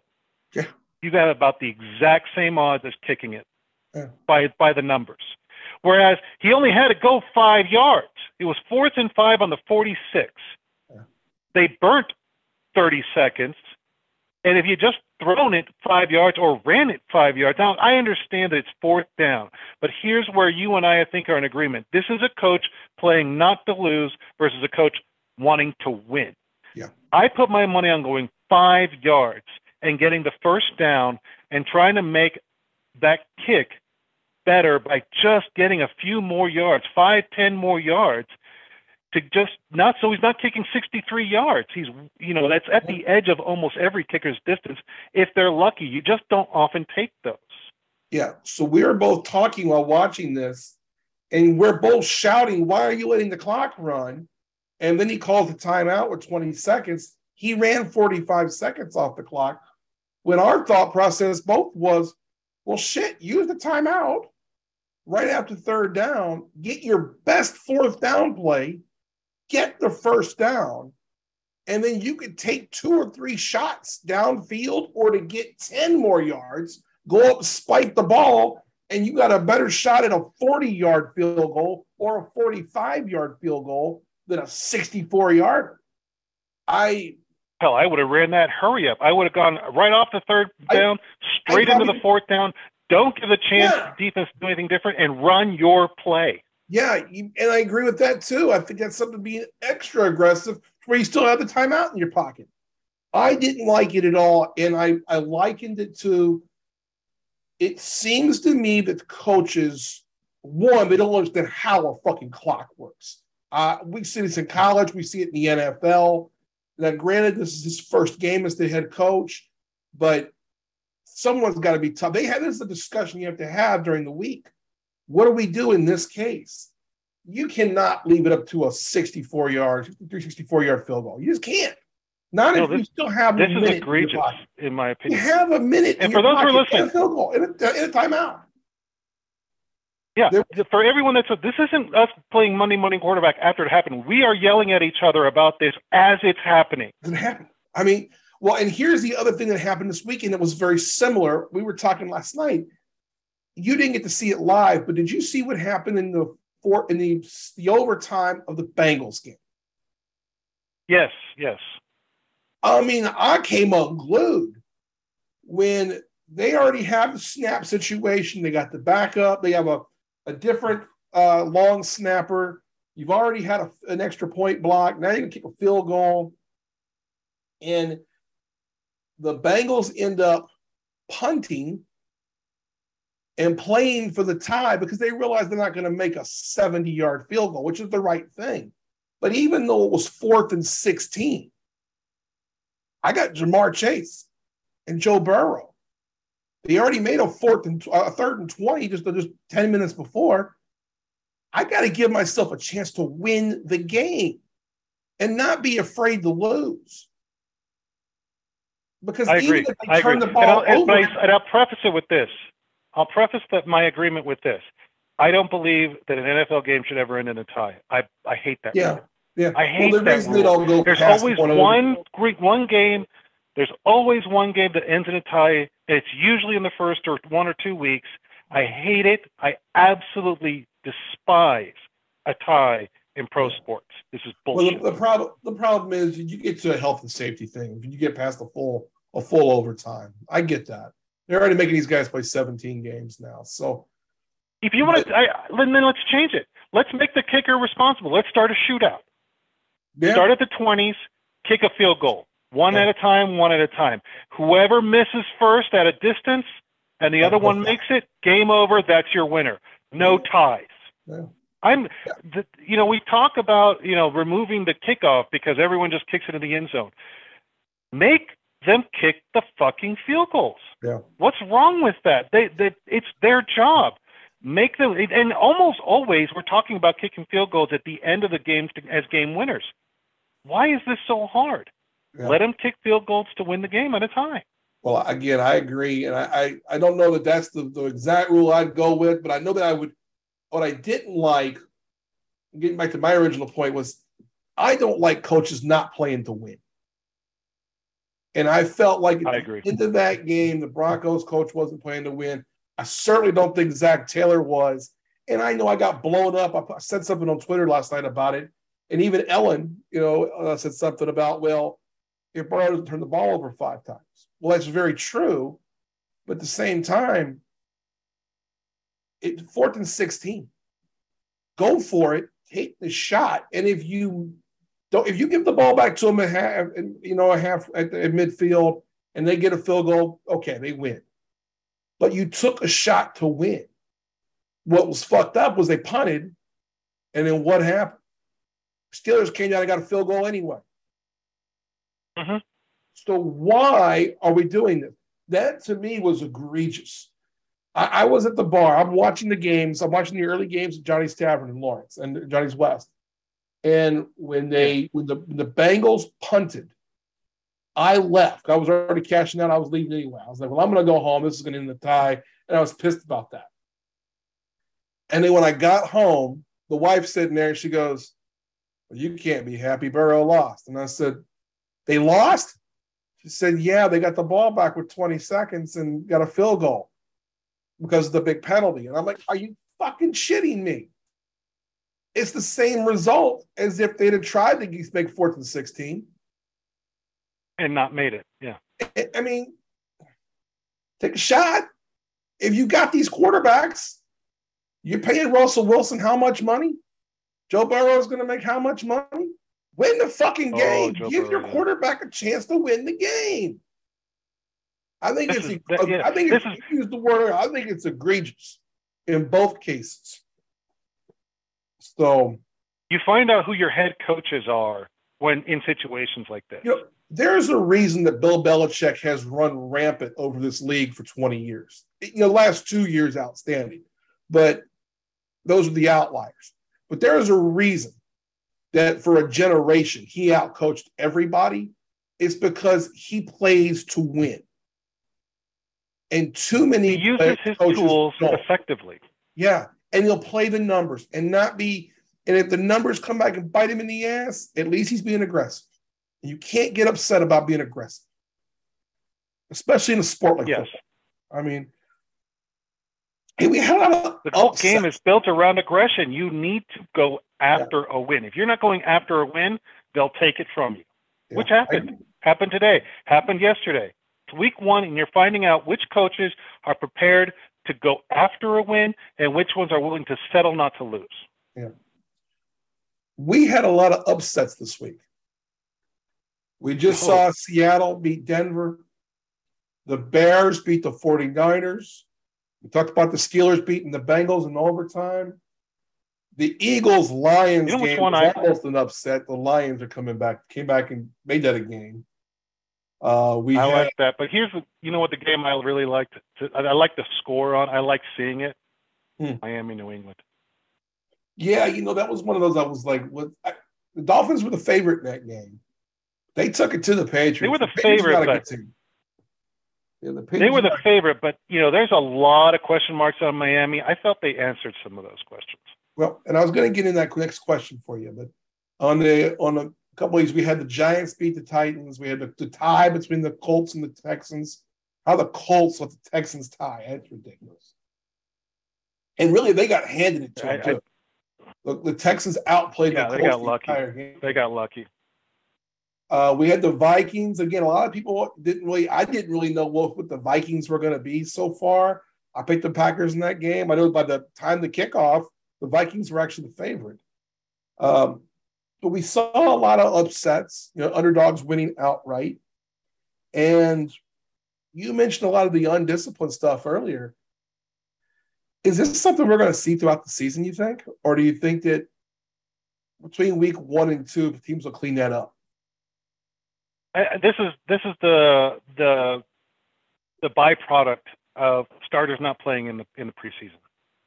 Yeah. You got about the exact same odds as kicking it yeah. by by the numbers. Whereas he only had to go five yards. It was fourth and five on the 46. Yeah. They burnt 30 seconds. And if you just thrown it five yards or ran it five yards, now I understand that it's fourth down, but here's where you and I, I think, are in agreement. This is a coach playing not to lose versus a coach wanting to win. Yeah. I put my money on going five yards and getting the first down and trying to make that kick better by just getting a few more yards, five, ten more yards, to just not so he's not kicking 63 yards. He's you know that's at the edge of almost every kicker's distance. If they're lucky, you just don't often take those. Yeah. So we were both talking while watching this, and we're both shouting, "Why are you letting the clock run?" And then he calls the timeout with 20 seconds. He ran 45 seconds off the clock. When our thought process both was, "Well, shit, use the timeout." Right after third down, get your best fourth down play get the first down, and then you could take two or three shots downfield or to get 10 more yards, go up, spike the ball, and you got a better shot at a 40 yard field goal or a 45 yard field goal than a 64 yarder. I hell, I would have ran that hurry up. I would have gone right off the third down, I, straight I probably, into the fourth down. Don't give a chance yeah. defense to do anything different and run your play. Yeah, and I agree with that too. I think that's something being extra aggressive where you still have the timeout in your pocket. I didn't like it at all, and I, I likened it to it seems to me that coaches, one, they don't understand how a fucking clock works. Uh, we see this in college, we see it in the NFL. Now, granted, this is his first game as the head coach, but someone's got to be tough. They had this is a discussion you have to have during the week. What do we do in this case? You cannot leave it up to a 64 yard, 364 yard field goal. You just can't. Not no, if this, you still have this a minute. This is egregious, in, in, my opinion. You have a minute. And for those who are listening, a field goal in a, in a timeout. Yeah, for everyone that's this isn't us playing Monday morning quarterback after it happened. We are yelling at each other about this as it's happening. It happened. I mean, well, and here's the other thing that happened this weekend that was very similar. We were talking last night you didn't get to see it live, but did you see what happened in the four in the the overtime of the Bengals game? Yes, yes. I mean, I came unglued when they already have the snap situation. They got the backup. They have a, a different uh, long snapper. You've already had a, an extra point block. Now you can kick a field goal. And the Bengals end up punting and playing for the tie because they realize they're not going to make a 70 yard field goal, which is the right thing. But even though it was fourth and 16, I got Ja'Marr Chase and Joe Burrow. They already made a fourth and uh, a third and 20 just, just 10 minutes before. I got to give myself a chance to win the game and not be afraid to lose. Because I even agree. if they I turn agree. the ball and I'll, over, and I'll preface it with this I'll preface that my agreement with this. I don't believe that an NFL game should ever end in a tie. I, I hate that. Yeah. Rule. Yeah. I hate well, that rule. There's always one, one one game. There's always one game that ends in a tie. It's usually in the first or one or two weeks. I hate it. I absolutely despise a tie in pro sports. This is bullshit. Well, the, the, problem the problem is you get to a health and safety thing. If you get past the full a full overtime. I get that. They're already making these guys play 17 games now. So if you want to, I, then let's change it. Let's make the kicker responsible. Let's start a shootout. Yeah. Start at the 20s. kick a field goal, one yeah. at a time, one at a time. Whoever misses first at a distance and the other one makes it, game over. That's your winner. No ties. Yeah. I'm, the, you know, we talk about you know removing the kickoff because everyone just kicks it in the end zone. Make them kick the fucking field goals. Yeah. What's wrong with that? They, they, it's their job. Make them, and almost always we're talking about kicking field goals at the end of the games to, as game winners. Why is this so hard? Yeah. Let them kick field goals to win the game at a time. Well, again, I agree, and I, I, I don't know that that's the, the exact rule I'd go with, but I know that I would. What I didn't like, getting back to my original point, was I don't like coaches not playing to win. And I felt like I agree. into that game, the Broncos coach wasn't playing to win. I certainly don't think Zac Taylor was. And I know I got blown up. I said something on Twitter last night about it. And even Ellen, you know, uh, said something about, well, if Burrow doesn't turn the ball over five times. Well, that's very true. But at the same time, it fourth and 16. Go for it, take the shot. And if you don't, if you give the ball back to them at half, you know, a half at, the, at midfield, and they get a field goal, okay, they win. But you took a shot to win. What was fucked up was they punted, and then what happened? Steelers came down and got a field goal anyway. Mm-hmm. So why are we doing this? That to me was egregious. I, I, was at the bar. I'm watching the games. I'm watching the early games of Johnny's Tavern in Lawrence and Johnny's West. And when they when the when the Bengals punted, I left. I was already cashing out. I was leaving anyway. I was like, well, I'm going to go home. This is going to end the tie. And I was pissed about that. And then when I got home, the wife sitting there, she goes, well, you can't be happy. Burrow lost. And I said, they lost? She said, yeah, they got the ball back with 20 seconds and got a field goal because of the big penalty. And I'm like, are you fucking shitting me? It's the same result as if they'd have tried to make fourth and 16 and not made it. Yeah. I mean, take a shot. If you got these quarterbacks, you're paying Russell Wilson how much money? Joe Burrow is going to make how much money? Win the fucking oh, game. Oh, Give Burrow, your quarterback yeah. a chance to win the game. I think this it's. Is, yeah, I think it's, is, use the word. I think it's egregious in both cases. So you find out who your head coaches are when in situations like this. You know, there's a reason that Bill Belichick has run rampant over this league for 20 years. You know, the last two years outstanding, but those are the outliers. But there is a reason that for a generation he outcoached everybody. It's because he plays to win. And too many he uses his tools don't. effectively. Yeah and he'll play the numbers and not be. And if the numbers come back and bite him in the ass, at least he's being aggressive. And you can't get upset about being aggressive, especially in a sport like this. yes. football. I mean, hey, we had a the whole game is built around aggression. You need to go after yeah. a win. If you're not going after a win, they'll take it from you. Yeah. Which happened. I, happened today. Happened yesterday. It's week one, and you're finding out which coaches are prepared to go after a win and which ones are willing to settle not to lose. Yeah. We had a lot of upsets this week. We just oh. saw Seattle beat Denver. The Bears beat the 49ers. We talked about the Steelers beating the Bengals in overtime. The Eagles Lions you know game was I, almost an upset. The Lions are coming back, came back and made that a game. Uh, we I had, like that, but here's the, you know what the game I really liked. To, I, I like the score on. I like seeing it. Hmm. Miami, New England. Yeah, you know that was one of those. I was like, what? I, the Dolphins were the favorite in that game. They took it to the Patriots. They were the, the favorite. But, yeah, the they were the favorite, but you know, there's a lot of question marks on Miami. I felt they answered some of those questions. Well, and I was going to get in that next question for you, but on the on the a couple weeks we had the Giants beat the Titans. We had the, the, tie between the Colts and the Texans. How the Colts let the Texans tie? That's ridiculous. And really, they got handed it to I, them. I, the, the, Texans outplayed yeah, the Colts. They got lucky. They got lucky. Uh, we had the Vikings again. A lot of people didn't really. I didn't really know what, what the Vikings were going to be so far. I picked the Packers in that game. I know by the time the kickoff, the Vikings were actually the favorite. Um, but we saw a lot of upsets, you know, underdogs winning outright. And you mentioned a lot of the undisciplined stuff earlier. Is this something we're going to see throughout the season, you think? Or do you think that between week one and two, teams will clean that up? I, this is this is the the the byproduct of starters not playing in the in the preseason,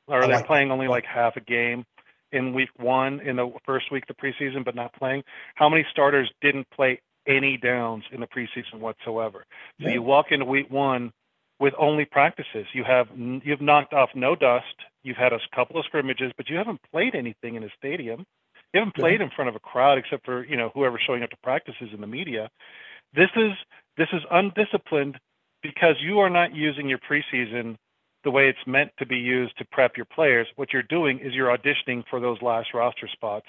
or are they playing only like half a game in week one in the first week of the preseason, but not playing? How many starters didn't play any downs in the preseason whatsoever? So yeah. you walk into week one with only practices. You have you've knocked off no dust. You've had a couple of scrimmages, but you haven't played anything in a stadium. You haven't played in front of a crowd except for you know whoever's showing up to practices in the media. This is this is undisciplined because you are not using your preseason the way it's meant to be used to prep your players. What you're doing is you're auditioning for those last roster spots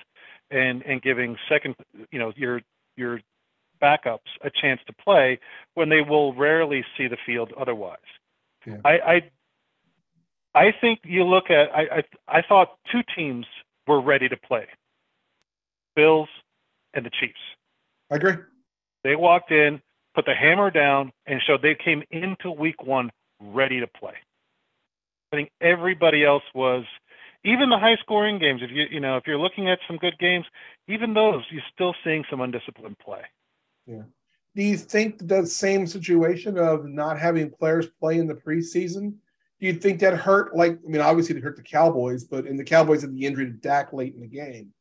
and and giving second you know your your backups a chance to play when they will rarely see the field otherwise. Yeah. I, I I think you look at I, I I thought two teams were ready to play. Bills, and the Chiefs. I agree. They walked in, put the hammer down, and showed they came into week one ready to play. I think everybody else was, even the high scoring games, if you you know, if you're looking at some good games, even those, you're still seeing some undisciplined play. Yeah. Do you think the same situation of not having players play in the preseason? Do you think that hurt? Like, I mean, obviously it hurt the Cowboys, but in the Cowboys had the injury to Dak late in the game.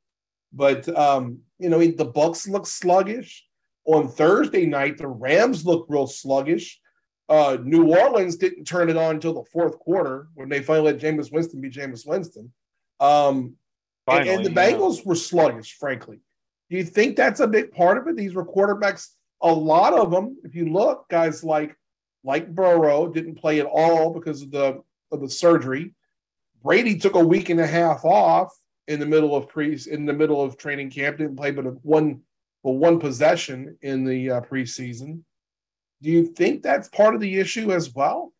But um, you know, the Bucks look sluggish. On Thursday night, the Rams look real sluggish. Uh, New Orleans didn't turn it on until the fourth quarter when they finally let Jameis Winston be Jameis Winston. Um, finally, and, and, the Bengals were sluggish, frankly. Do you think that's a big part of it? These were quarterbacks. A lot of them, if you look, guys like like Burrow didn't play at all because of the of the surgery. Brady took a week and a half off in the middle of pre in the middle of training camp. Didn't play but one but one possession in the uh, preseason. Do you think that's part of the issue as well?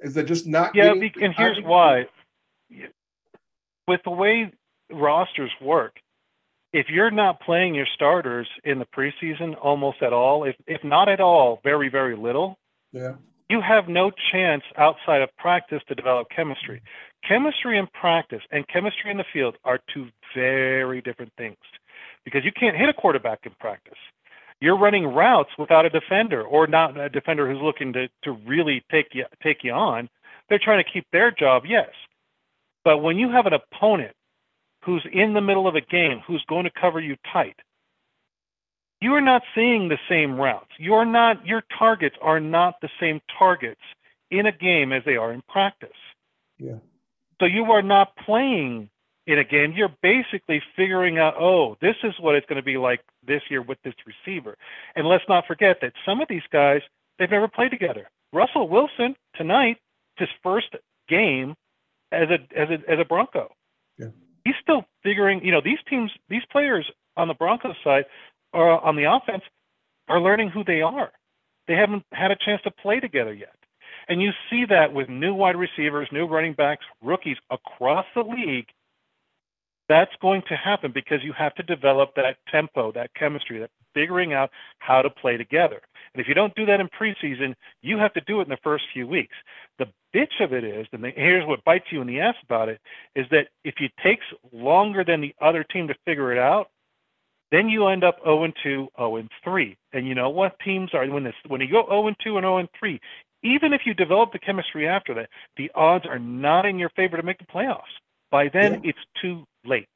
Is that just not? Yeah, and here's why. With the way rosters work, if you're not playing your starters in the preseason almost at all, if if not at all, very very little, yeah, you have no chance outside of practice to develop chemistry. Chemistry in practice and chemistry in the field are two very different things because you can't hit a quarterback in practice. You're running routes without a defender or not a defender who's looking to, to really take you take you on. They're trying to keep their job, yes. But when you have an opponent who's in the middle of a game, who's going to cover you tight, you are not seeing the same routes. You're not your targets are not the same targets in a game as they are in practice. Yeah. So you are not playing in a game. You're basically figuring out, oh, this is what it's going to be like this year with this receiver. And let's not forget that some of these guys, they've never played together. Russell Wilson tonight, his first game as a as a as a Bronco. Yeah. He's still figuring, you know, these teams, these players on the Broncos side or on the offense are learning who they are. They haven't had a chance to play together yet. And you see that with new wide receivers, new running backs, rookies across the league. That's going to happen because you have to develop that tempo, that chemistry, that figuring out how to play together. And if you don't do that in preseason, you have to do it in the first few weeks. The bitch of it is, and here's what bites you in the ass about it, is that if it takes longer than the other team to figure it out, then you end up 0 and 2, 0 and 3. And you know what teams are when this when you go 0 and 2 and 0 and 3, even if you develop the chemistry after that, the odds are not in your favor to make the playoffs. By then, yeah. it's too late.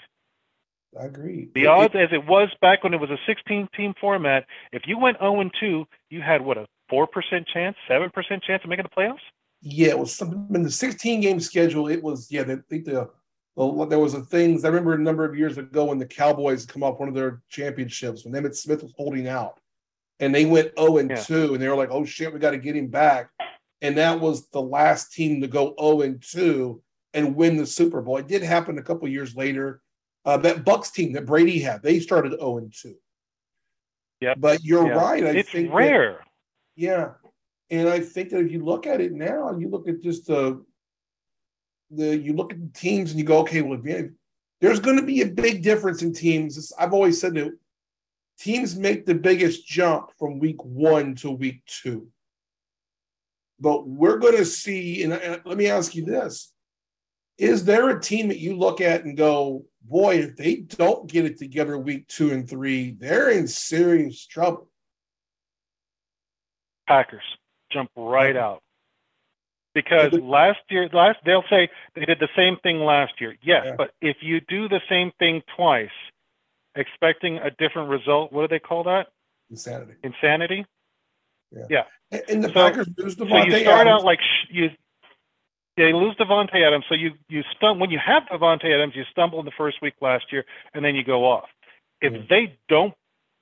I agree. The it, odds, it, as it was back when it was a 16 team format, if you went 0 and 2, you had what a 4% chance, 7% chance of making the playoffs? Yeah, it was something in the 16 game schedule. It was, yeah, I think the, the, there was a things I remember a number of years ago when the Cowboys come up one of their championships when Emmitt Smith was holding out and they went 0 and yeah. 2 and they were like, oh shit, we got to get him back. And that was the last team to go 0 and 2 and win the Super Bowl. It did happen a couple years later. Uh, that Bucks team that Brady had, they started 0 and 2. Yeah. But you're right. I it's think rare. That, yeah. And I think that if you look at it now, you look at just the the you look at the teams and you go, okay, well, if, there's going to be a big difference in teams. I've always said that teams make the biggest jump from week one to week two. But we're going to see, and, and let me ask you this Is there a team that you look at and go, boy, if they don't get it together week two and three, they're in serious trouble? Packers jump right out because last year last they'll say they did the same thing last year yes yeah. but if you do the same thing twice expecting a different result what do they call that insanity insanity yeah, yeah. and the so, packers lose Davante so you start Adams. out like sh- you they lose Davante Adams, so you you stum- when you have Davante Adams, you stumble in the first week last year, and then you go off. If mm-hmm. they don't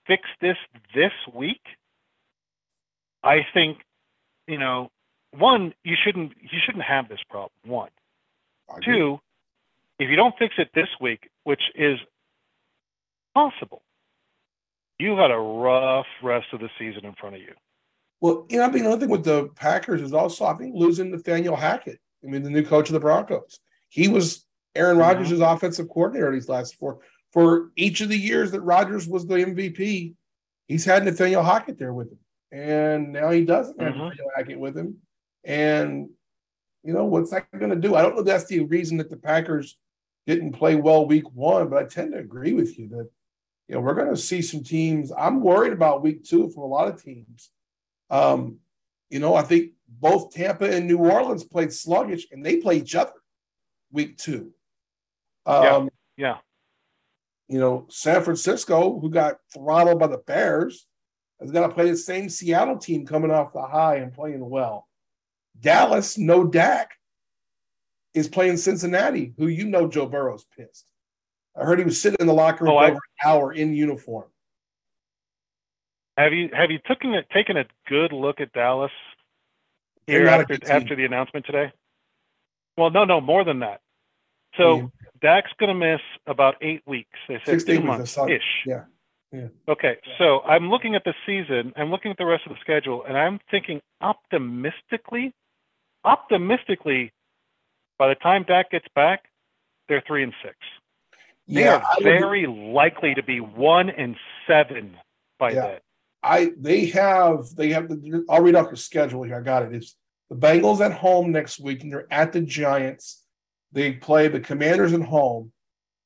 fix this this week, I think, you know, one, you shouldn't you shouldn't have this problem. One, two, if you don't fix it this week, which is possible, you got a rough rest of the season in front of you. Well, you know, I mean, another thing with the Packers is also, I think, losing Nathaniel Hackett. I mean, the new coach of the Broncos. He was Aaron Rodgers' mm-hmm. offensive coordinator these last four. For each of the years that Rodgers was the MVP, he's had Nathaniel Hackett there with him. And now he doesn't have mm-hmm. Nathaniel Hackett with him. And you know what's that going to do? I don't know. That's the reason that the Packers didn't play well week one, but I tend to agree with you that you know we're going to see some teams. I'm worried about week two for a lot of teams. Um, you know, I think both Tampa and New Orleans played sluggish, and they play each other week two. Um, yeah. yeah. You know, San Francisco, who got throttled by the Bears, is going to play the same Seattle team coming off the high and playing well. Dallas, no Dak, is playing Cincinnati, who you know Joe Burrow's pissed. I heard he was sitting in the locker room oh, for I, an hour in uniform. Have you have you taken a, taken a good look at Dallas here after after the announcement today? Well, no, no, more than that. So yeah. Dak's going to miss about eight weeks. They said two months ish. Yeah. Yeah. Okay, so I'm looking at the season. I'm looking at the rest of the schedule, and I'm thinking optimistically optimistically, by the time Dak gets back, they're three and six. They yeah, are very likely to be one and seven by yeah. then. I they have they have the, I'll read off the schedule here. I got it. It's the Bengals at home next week, and they're at the Giants. They play the Commanders at home,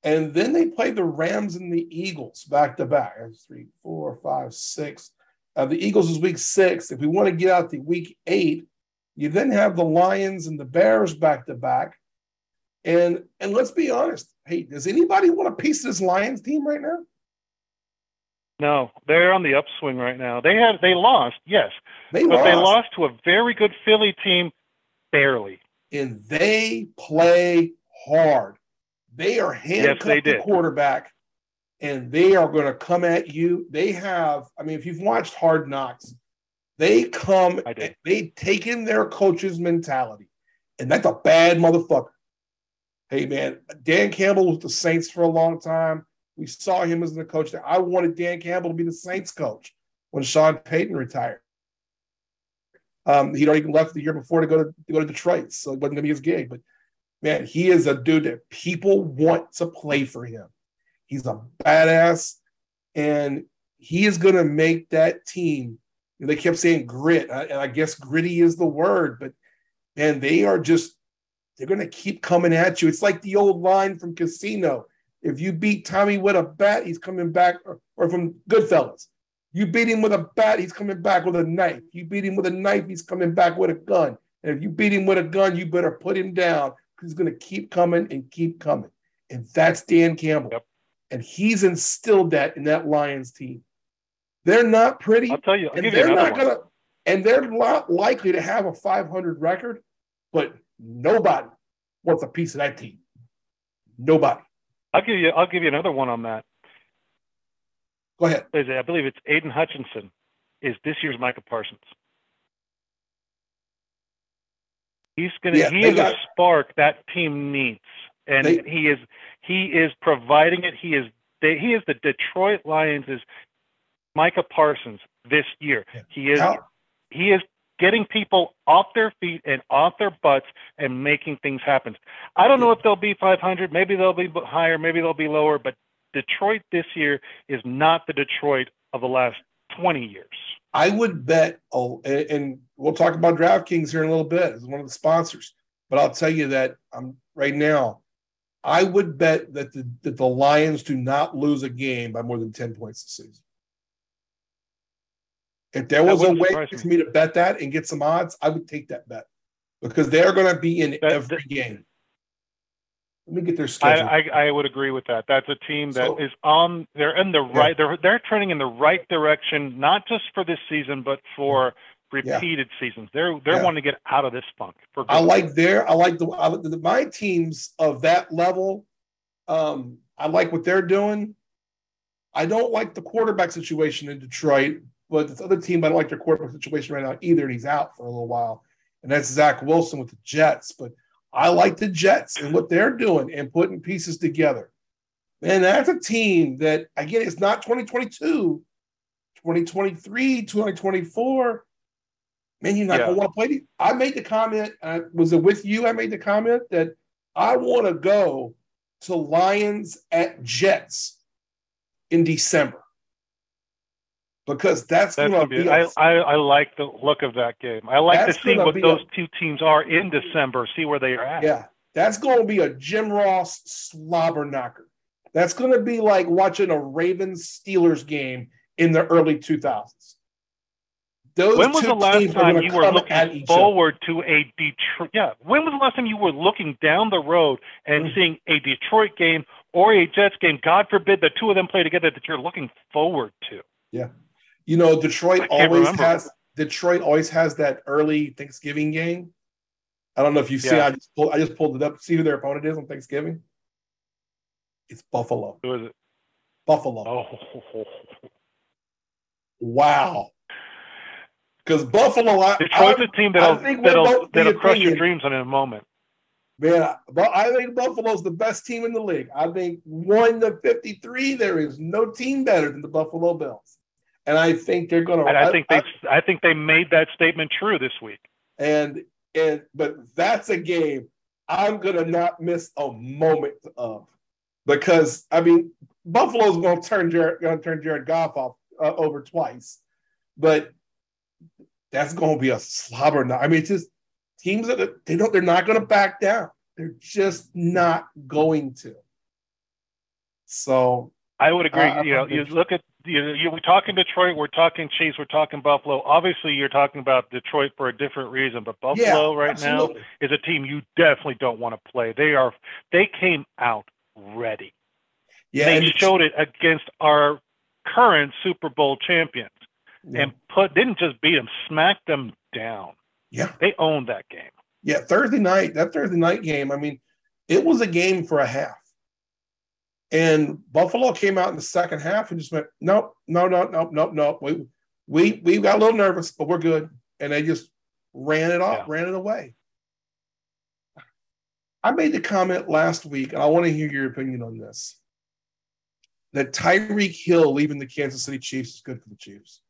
and then they play the Rams and the Eagles back to back. Three, four, five, six. Uh, the Eagles is week six. If we want to get out the week eight, you then have the Lions and the Bears back to back. And and let's be honest. Hey, does anybody want a piece of this Lions team right now? No, they're on the upswing right now. They had they lost, yes, they but lost. they lost to a very good Philly team, barely. And they play hard. They are handcuffed yes, they the quarterback, and they are going to come at you. They have, I mean, if you've watched Hard Knocks, they come, they take in their coach's mentality, and that's a bad motherfucker. Hey man, Dan Campbell was the Saints for a long time. We saw him as the coach there. I wanted Dan Campbell to be the Saints coach when Sean Payton retired. Um, he'd already left the year before to go to, to go to Detroit, so it wasn't gonna be his gig. But man, he is a dude that people want to play for him. He's a badass, and he is gonna make that team they kept saying grit, and I guess gritty is the word, but man, they are just they're going to keep coming at you. It's like the old line from Casino: if you beat Tommy with a bat, he's coming back, or, or from Goodfellas. You beat him with a bat, he's coming back with a knife. You beat him with a knife, he's coming back with a gun. And if you beat him with a gun, you better put him down because he's going to keep coming and keep coming. And that's Dan Campbell. Yep. And he's instilled that in that Lions team. They're not pretty. I'll tell you. I'll and they're not gonna. And they're not likely to have a 500 record, but nobody wants a piece of that team. Nobody. I'll give you. I'll give you another one on that. Go ahead. I believe it's Aidan Hutchinson. Is this year's Micah Parsons? He's gonna. Yeah, he is got, a spark that team needs, and they, he is. He is providing it. He is. They, he is the Detroit Lions' Micah Parsons this year. Yeah. He is How? he is getting people off their feet and off their butts and making things happen. I don't know if they'll be 500, maybe they'll be higher, maybe they'll be lower, but Detroit this year is not the Detroit of the last 20 years. I would bet, oh, and we'll talk about DraftKings here in a little bit as one of the sponsors, but I'll tell you that I'm right now. I would bet that the, that the Lions do not lose a game by more than 10 points this season. If there was a way for me to bet that and get some odds, I would take that bet because they're going to be in that, every that, game. Let me get their schedule. I, I, I, would agree with that. That's a team that so, is on. They're in the right. Yeah. They're they're trending in the right direction, not just for this season, but for repeated yeah. seasons. They're they're yeah. wanting to get out of this funk. For I like their. I like the, I like the my teams of that level. Um, I like what they're doing. I don't like the quarterback situation in Detroit but this other team, I don't like their quarterback situation right now either, and he's out for a little while. And that's Zach Wilson with the Jets. But I like the Jets and what they're doing and putting pieces together. Man, that's a team that, again, it's not 2022, 2023, 2024. Man, you're not yeah. going to want to play. I made the comment, uh, was it with you? I made the comment that I want to go to Lions at Jets in December because that's, that's going to be. I, I, I like the look of that game. I like to see what those a, two teams are in December. See where they are at. Yeah, that's going to be a Jim Ross slobber knocker. That's going to be like watching a Ravens Steelers game in the early 2000s. Those when was the last time you were looking forward other. to a Detroit? Yeah, when was the last time you were looking down the road and mm-hmm. seeing a Detroit game or a Jets game? God forbid the two of them play together that you're looking forward to. Yeah, you know, Detroit always remember. has Detroit always has that early Thanksgiving game. I don't know if you see. Yeah. I just pulled, I just pulled it up. See who their opponent is on Thanksgiving. It's Buffalo. Who is it? Buffalo. Oh. Wow. Because Buffalo, I, Detroit's I, a team that'll that'll, that'll crush your dreams in a moment. Man, but I think Buffalo's the best team in the league. I think one to fifty-three, there is no team better than the Buffalo Bills and I think they're going to. And I think they, I, I think they made that statement true this week. And and but that's a game I'm going to not miss a moment of because I mean Buffalo's going to turn Jared, going to turn Jared Goff off uh, over twice, but that's going to be a slobber. I mean, it's just teams that they don't. They're not going to back down. They're just not going to. So I would agree. Uh, you know, you look at you know, you, we're talking Detroit, we're talking Chiefs, we're talking Buffalo. Obviously, you're talking about Detroit for a different reason, but Buffalo yeah, right absolutely. now is a team you definitely don't want to play. They are they came out ready. Yeah, they showed it against our current Super Bowl champions yeah. and put didn't just beat them, smacked them down. Yeah, they owned that game. Yeah, Thursday night, that Thursday night game. I mean, it was a game for a half. And Buffalo came out in the second half and just went, nope, no, no, no, no, no. We we we got a little nervous, but we're good. And they just ran it off, yeah. ran it away. I made the comment last week, and I want to hear your opinion on this. That Tyreek Hill leaving the Kansas City Chiefs is good for the Chiefs.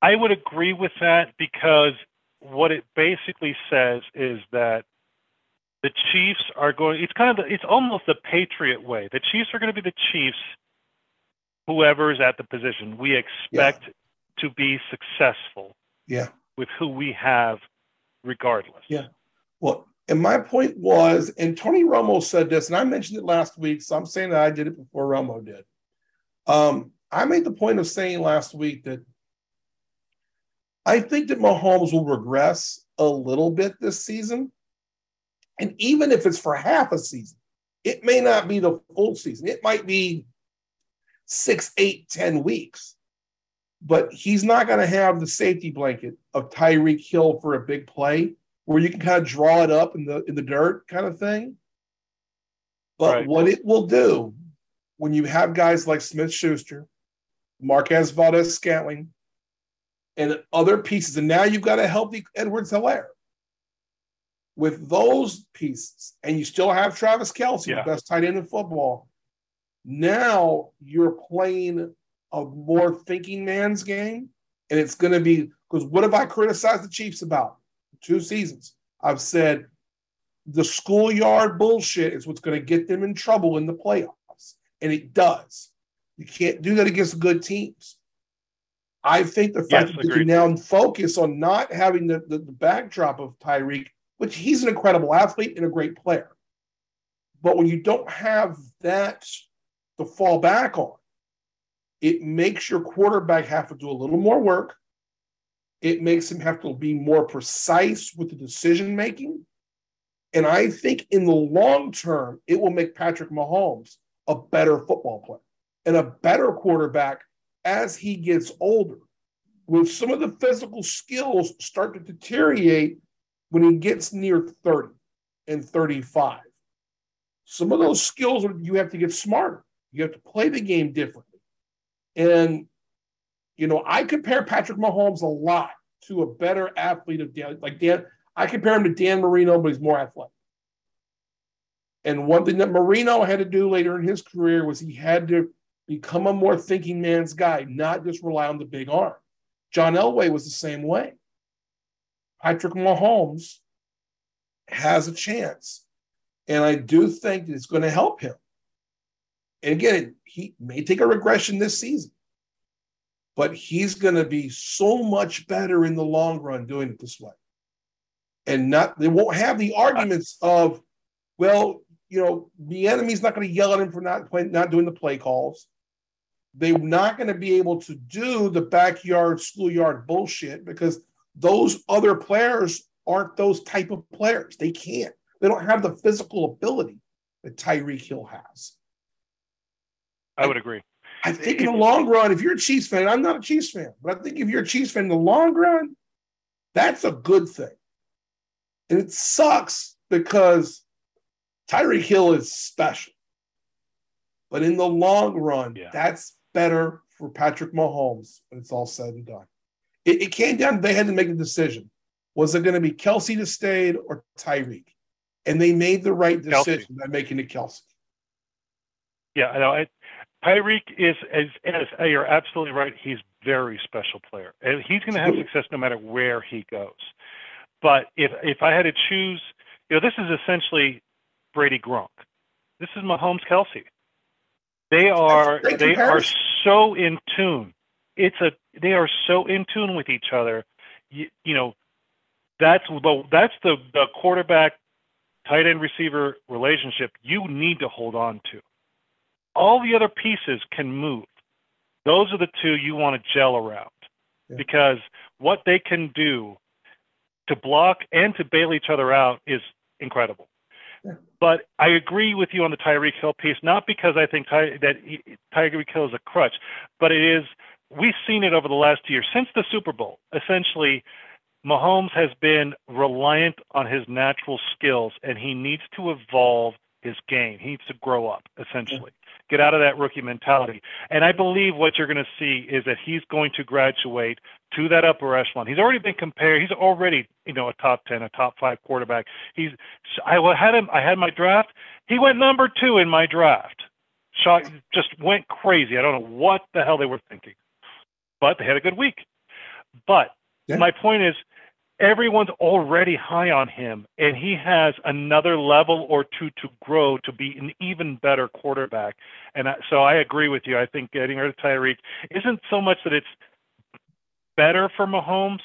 I would agree with that because what it basically says is that the Chiefs are going. It's kind of the, it's almost the Patriot way. The Chiefs are going to be the Chiefs. Whoever is at the position, we expect yeah. to be successful. Yeah. With who we have, regardless. Yeah. Well, and my point was, and Tony Romo said this, and I mentioned it last week, so I'm saying that I did it before Romo did. Um, I made the point of saying last week that I think that Mahomes will regress a little bit this season. And even if it's for half a season, it may not be the full season. It might be six, eight, ten weeks. But he's not going to have the safety blanket of Tyreek Hill for a big play where you can kind of draw it up in the in the dirt kind of thing. But right. what it will do when you have guys like Smith Schuster, Marquez Valdes Scantling, and other pieces, and now you've got a healthy Edwards Helaire with those pieces, and you still have Travis Kelce, yeah. the best tight end in football, now you're playing a more thinking man's game And it's going to be because what have I criticized the Chiefs about? Two seasons. I've said the schoolyard bullshit is what's going to get them in trouble in the playoffs. And it does. You can't do that against good teams. I think the fact yes, that they can now focus on not having the, the, the backdrop of Tyreek, which he's an incredible athlete and a great player. But when you don't have that to fall back on, it makes your quarterback have to do a little more work. It makes him have to be more precise with the decision making. And I think in the long term, it will make Patrick Mahomes a better football player and a better quarterback as he gets older. When some of the physical skills start to deteriorate when he gets near 30 and 35. Some of those skills you have to get smarter. You have to play the game differently. And, you know, I compare Patrick Mahomes a lot to a better athlete of Dan. Like Dan, I compare him to Dan Marino, but he's more athletic. And one thing that Marino had to do later in his career was he had to become a more thinking man's guy, not just rely on the big arm. John Elway was the same way. Patrick Mahomes has a chance. And I do think it's going to help him. And again, he may take a regression this season, but he's going to be so much better in the long run doing it this way. And not they won't have the arguments of, well, you know, the enemy's not going to yell at him for not playing, not doing the play calls. They're not going to be able to do the backyard schoolyard bullshit because those other players aren't those type of players. They can't. They don't have the physical ability that Tyreek Hill has. I would agree. I think in the long run, if you're a Chiefs fan, I'm not a Chiefs fan, but I think if you're a Chiefs fan in the long run, that's a good thing. And it sucks because Tyreek Hill is special. But in the long run, yeah. that's better for Patrick Mahomes when it's all said and done. It, it came down, they had to make a decision. Was it going to be Kelce to stay or Tyreek? and they made the right decision Kelce. by making it Kelce. Yeah, I know. I, Tyreek is, as, as uh, you're absolutely right. He's very special player, and he's going to have success no matter where he goes. But if if I had to choose, you know, this is essentially Brady Gronk. This is Mahomes Kelce. They are they are so in tune. It's a they are so in tune with each other. You, you know, that's the that's the the quarterback tight end receiver relationship you need to hold on to. All the other pieces can move. Those are the two you want to gel around yeah. because what they can do to block and to bail each other out is incredible. Yeah. But I agree with you on the Tyreek Hill piece, not because I think Ty- that he, Tyreek Hill is a crutch, but it is. We've seen it over the last year since the Super Bowl. Essentially, Mahomes has been reliant on his natural skills, and he needs to evolve his game. He needs to grow up, essentially, get out of that rookie mentality. And I believe what you're going to see is that he's going to graduate to that upper echelon. He's already been compared. He's already, you know, a top ten, a top five quarterback. He's. I had him. I had my draft. He went number two in my draft. Shot just went crazy. I don't know what the hell they were thinking, but they had a good week. But yeah. my point is everyone's already high on him, and he has another level or two to grow to be an even better quarterback. And I, so I agree with you. I think getting rid of Tyreek isn't so much that it's better for Mahomes,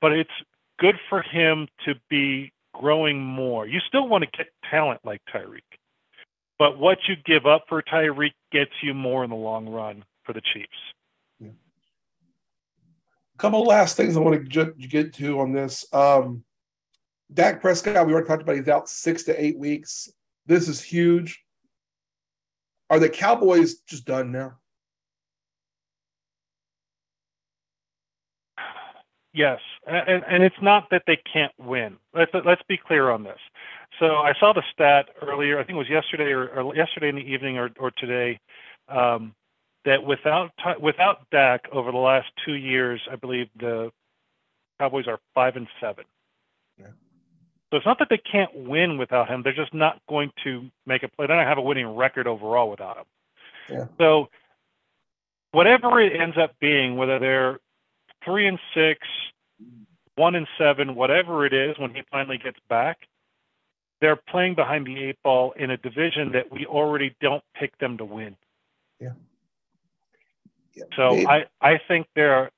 but it's good for him to be growing more. You still want to get talent like Tyreek, but what you give up for Tyreek gets you more in the long run for the Chiefs couple last things I want to get to on this. Um, Dak Prescott, we already talked about, he's out six to eight weeks. This is huge. Are the Cowboys just done now? Yes, and, and it's not that they can't win. Let's let's be clear on this. So I saw the stat earlier. I think it was yesterday or, or yesterday in the evening or, or today. Um, that without without Dak over the last two years, I believe the Cowboys are five and seven. Yeah. So it's not that they can't win without him; they're just not going to make a play. They don't have a winning record overall without him. Yeah. So whatever it ends up being, whether they're three and six, one and seven, whatever it is, when he finally gets back, they're playing behind the eight ball in a division that we already don't pick them to win. Yeah. Yeah. So they, I I think they're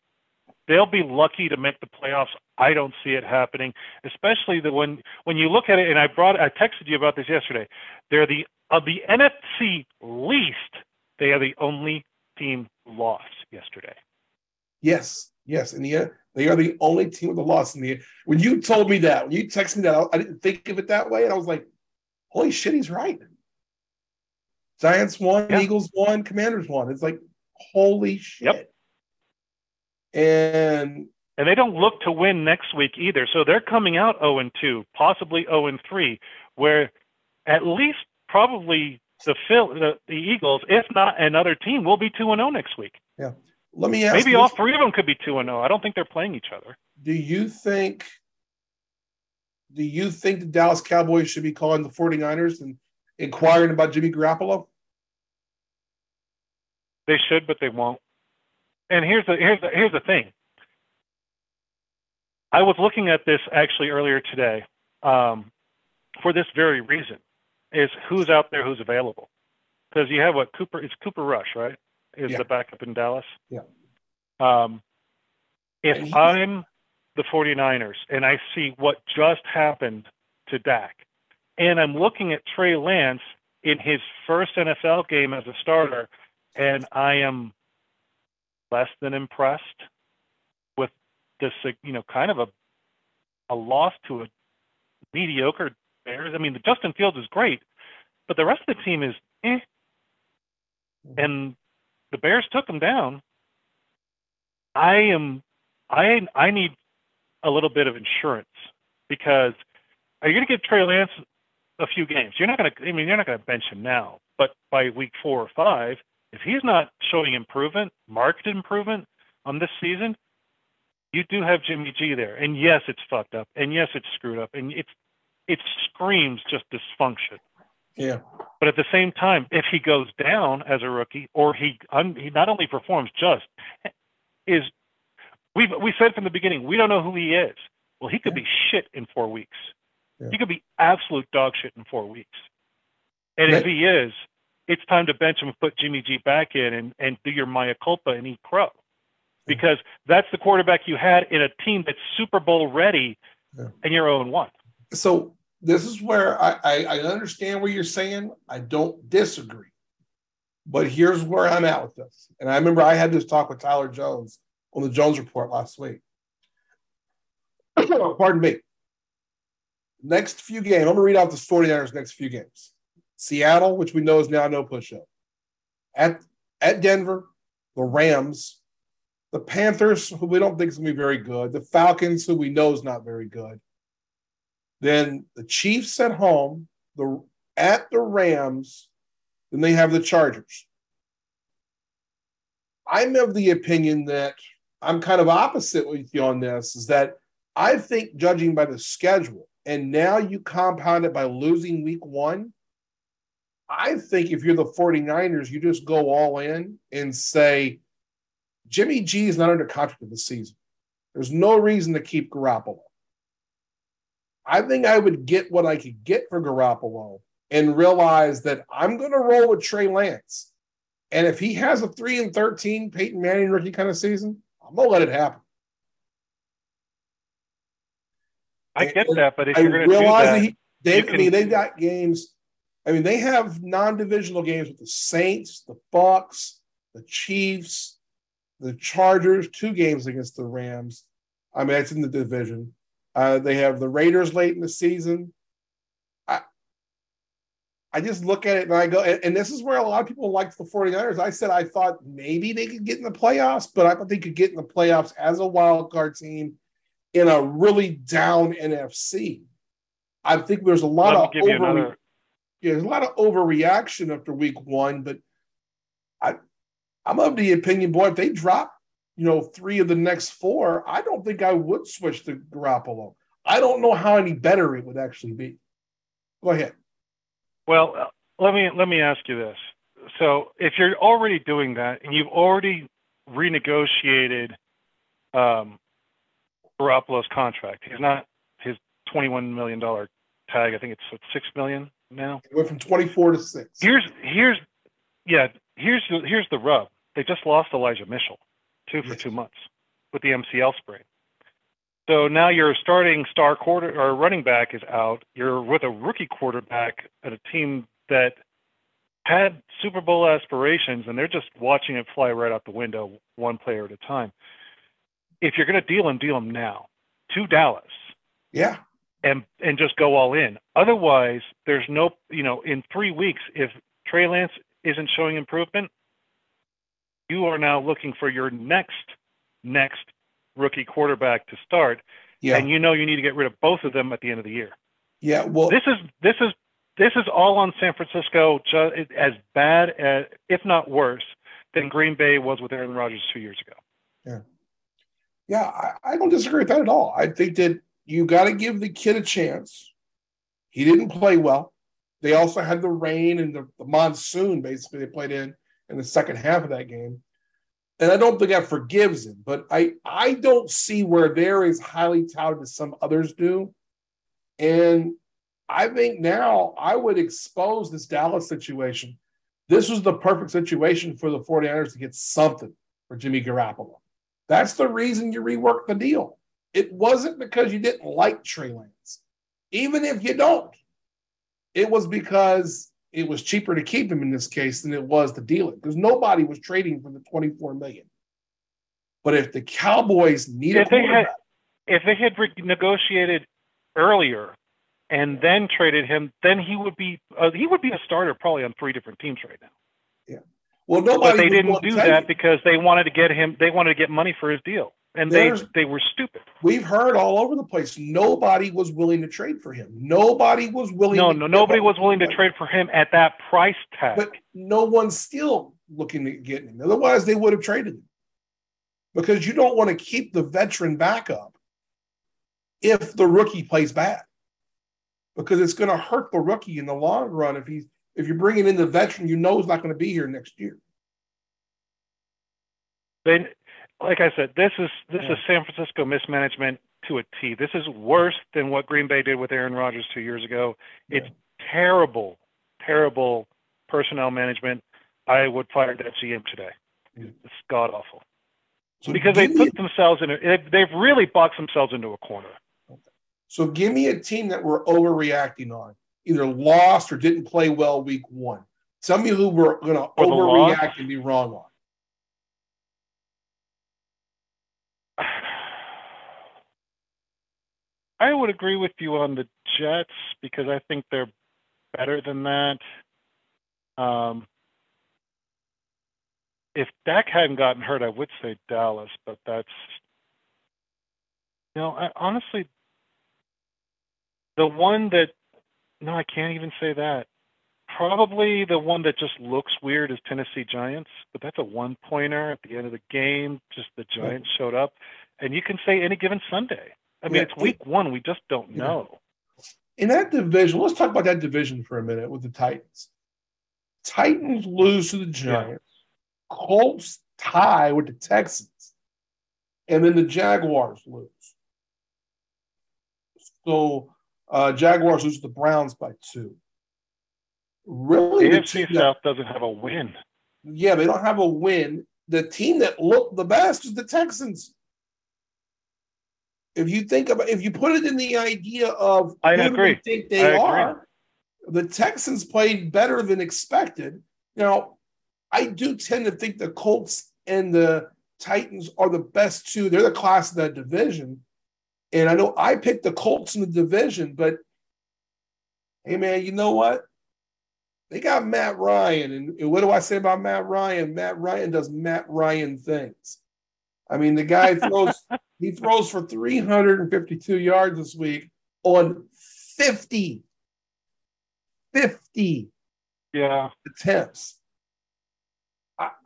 they'll be lucky to make the playoffs. I don't see it happening, especially the when when you look at it. And I brought I texted you about this yesterday. They're the of the NFC least. They are the only team lost yesterday. Yes, yes, and the they are the only team with a loss in the. When you told me that, when you texted me that, I didn't think of it that way, and I was like, "Holy shit, he's right." Giants won, yeah. Eagles won, Commanders won. It's like, holy shit. Yep. And and they don't look to win next week either. So they're coming out 0 and 2, possibly 0 and 3, where at least probably the Phil, the, the Eagles, if not another team, will be 2 and 0 next week. Yeah. Let me ask. Maybe all three of them could be two and zero. Oh. I don't think they're playing each other. Do you think? Do you think the Dallas Cowboys should be calling the 49ers and inquiring about Jimmy Garoppolo? They should, but they won't. And here's the here's the here's the thing. I was looking at this actually earlier today um, for this very reason: is who's out there, who's available. Because you have what Cooper? It's Cooper Rush, right? is yeah. the backup in Dallas. Yeah. Um, if I'm the 49ers and I see what just happened to Dak, and I'm looking at Trey Lance in his first NFL game as a starter, and I am less than impressed with this, you know, kind of a a loss to a mediocre Bears. I mean, the Justin Fields is great, but the rest of the team is eh. Mm-hmm. And the Bears took them down. I am I I need a little bit of insurance because are you going to give Trey Lance a few games? You're not going to. I mean, you're not going to bench him now, but by week four or five, if he's not showing improvement, marked improvement on this season, you do have Jimmy G there. And yes, it's fucked up, and yes, it's screwed up, and it's it screams just dysfunction. Yeah. But at the same time, if he goes down as a rookie, or he un, he not only performs just is we we said from the beginning we don't know who he is. Well, he could yeah. be shit in four weeks. Yeah. He could be absolute dog shit in four weeks. And if he is, it's time to bench him and put Jimmy G back in and, and do your Maya culpa and eat crow. Because that's the quarterback you had in a team that's Super Bowl ready yeah. and you're 0 1. So this is where I, I, I understand what you're saying. I don't disagree. But here's where I'm at with this. And I remember I had this talk with Tyler Jones on the Jones Report last week. Pardon me. Next few games, I'm going to read out the 49ers next few games. Seattle, which we know is now no push up. At, at Denver, the Rams, the Panthers, who we don't think is going to be very good, the Falcons, who we know is not very good, then the Chiefs at home, the at the Rams, then they have the Chargers. I'm of the opinion that I'm kind of opposite with you on this, is that I think judging by the schedule, and now you compound it by losing week one. I think if you're the 49ers, you just go all in and say, Jimmy G is not under contract this season. There's no reason to keep Garoppolo. I think I would get what I could get for Garoppolo and realize that I'm going to roll with Trey Lance. And if he has a three and thirteen Peyton Manning rookie kind of season, I'm gonna let it happen. I get and that, but if I you're going to do that, that he, they, I mean, they've got games. I mean, they have non-divisional games with the Saints, the Bucks, the Chiefs, the Chargers. Two games against the Rams. I mean, that's in the division. Uh, they have the Raiders late in the season. I, I just look at it and I go, and, and, this is where a lot of people liked the 49ers. I said I thought maybe they could get in the playoffs, but I thought they could get in the playoffs as a wild card team in a really down NFC. I think there's a lot of over, another... yeah, there's a lot of overreaction after week one, but I I'm of the opinion, boy, if they drop you know, three of the next four, I don't think I would switch to Garoppolo. I don't know how any better it would actually be. Go ahead. Well, uh, let me let me ask you this. So, if you're already doing that and you've already renegotiated um, Garoppolo's contract. He's not his twenty-one million dollar tag. I think it's six million now. It went from twenty-four to six. Here's here's yeah. Here's the here's the rub. They just lost Elijah Mitchell, two for yes. two months, with the MCL sprain. So now your starting star quarter or running back is out. You're with a rookie quarterback at a team that had Super Bowl aspirations, and they're just watching it fly right out the window, one player at a time. If you're going to deal him, deal him now to Dallas. Yeah. And and just go all in. Otherwise, there's no, you know, in three weeks, if Trey Lance isn't showing improvement, you are now looking for your next next rookie quarterback to start. Yeah. And you know you need to get rid of both of them at the end of the year. Yeah. Well, this is this is this is all on San Francisco, as bad as, if not worse, than Green Bay was with Aaron Rodgers two years ago. Yeah. Yeah, I, I don't disagree with that at all. I think that you got to give the kid a chance. He didn't play well. They also had the rain and the, the monsoon, basically, they played in in the second half of that game and I don't think that forgives him, but I I don't see where they're as highly touted as some others do. And I think now I would expose this Dallas situation. This was the perfect situation for the 49ers to get something for Jimmy Garoppolo. That's the reason you reworked the deal. It wasn't because you didn't like Trey Lance. Even if you don't, it was because it was cheaper to keep him in this case than it was to deal it because nobody was trading for the 24 million. But if the Cowboys needed if they had if they had negotiated earlier and then traded him, then he would be uh, he would be a starter probably on three different teams right now. Well, nobody. But they didn't do that because they wanted to get him. They wanted to get money for his deal and There's, they they were stupid. We've heard all over the place. Nobody was willing to trade for him. Nobody was willing. No, no, nobody was willing to trade for him at that price tag. But no one's still looking to get him. Otherwise, they would have traded him because you don't want to keep the veteran backup if the rookie plays bad because it's going to hurt the rookie in the long run if he's if you're bringing in the veteran you know is not going to be here next year. Then like I said, this is this yeah. is San Francisco mismanagement to a T. This is worse than what Green Bay did with Aaron Rodgers two years ago. Yeah. It's terrible, terrible personnel management. I would fire that GM today. Yeah. It's god awful. So because they put themselves in a, they've really boxed themselves into a corner. So give me a team that we're overreacting on, either lost or didn't play well week one. Some of you who were going to overreact and be wrong on. I would agree with you on the Jets because I think they're better than that. Um, if Dak hadn't gotten hurt, I would say Dallas, but that's you know, I, honestly, the one that no, I can't even say that. Probably the one that just looks weird is Tennessee Giants, but that's a one pointer at the end of the game. Just the Giants showed up, and you can say any given Sunday. I mean, yeah. it's week one. We just don't know. In that division, let's talk about that division for a minute with the Titans. Titans lose to the Giants. Yeah. Colts tie with the Texans. And then the Jaguars lose. So uh, Jaguars lose to the Browns by two. Really? The AFC South that, doesn't have a win. Yeah, they don't have a win. The team that looked the best is the Texans if you think about if you put it in the idea of I who agree. Think they I are, agree. the Texans played better than expected. Now, I do tend to think the Colts and the Titans are the best two. They're the class of that division. And I know I picked the Colts in the division, but hey man, you know what? They got Matt Ryan. And, and what do I say about Matt Ryan? Matt Ryan does Matt Ryan things. I mean, the guy throws he throws for 352 yards this week on 50 50 yeah attempts.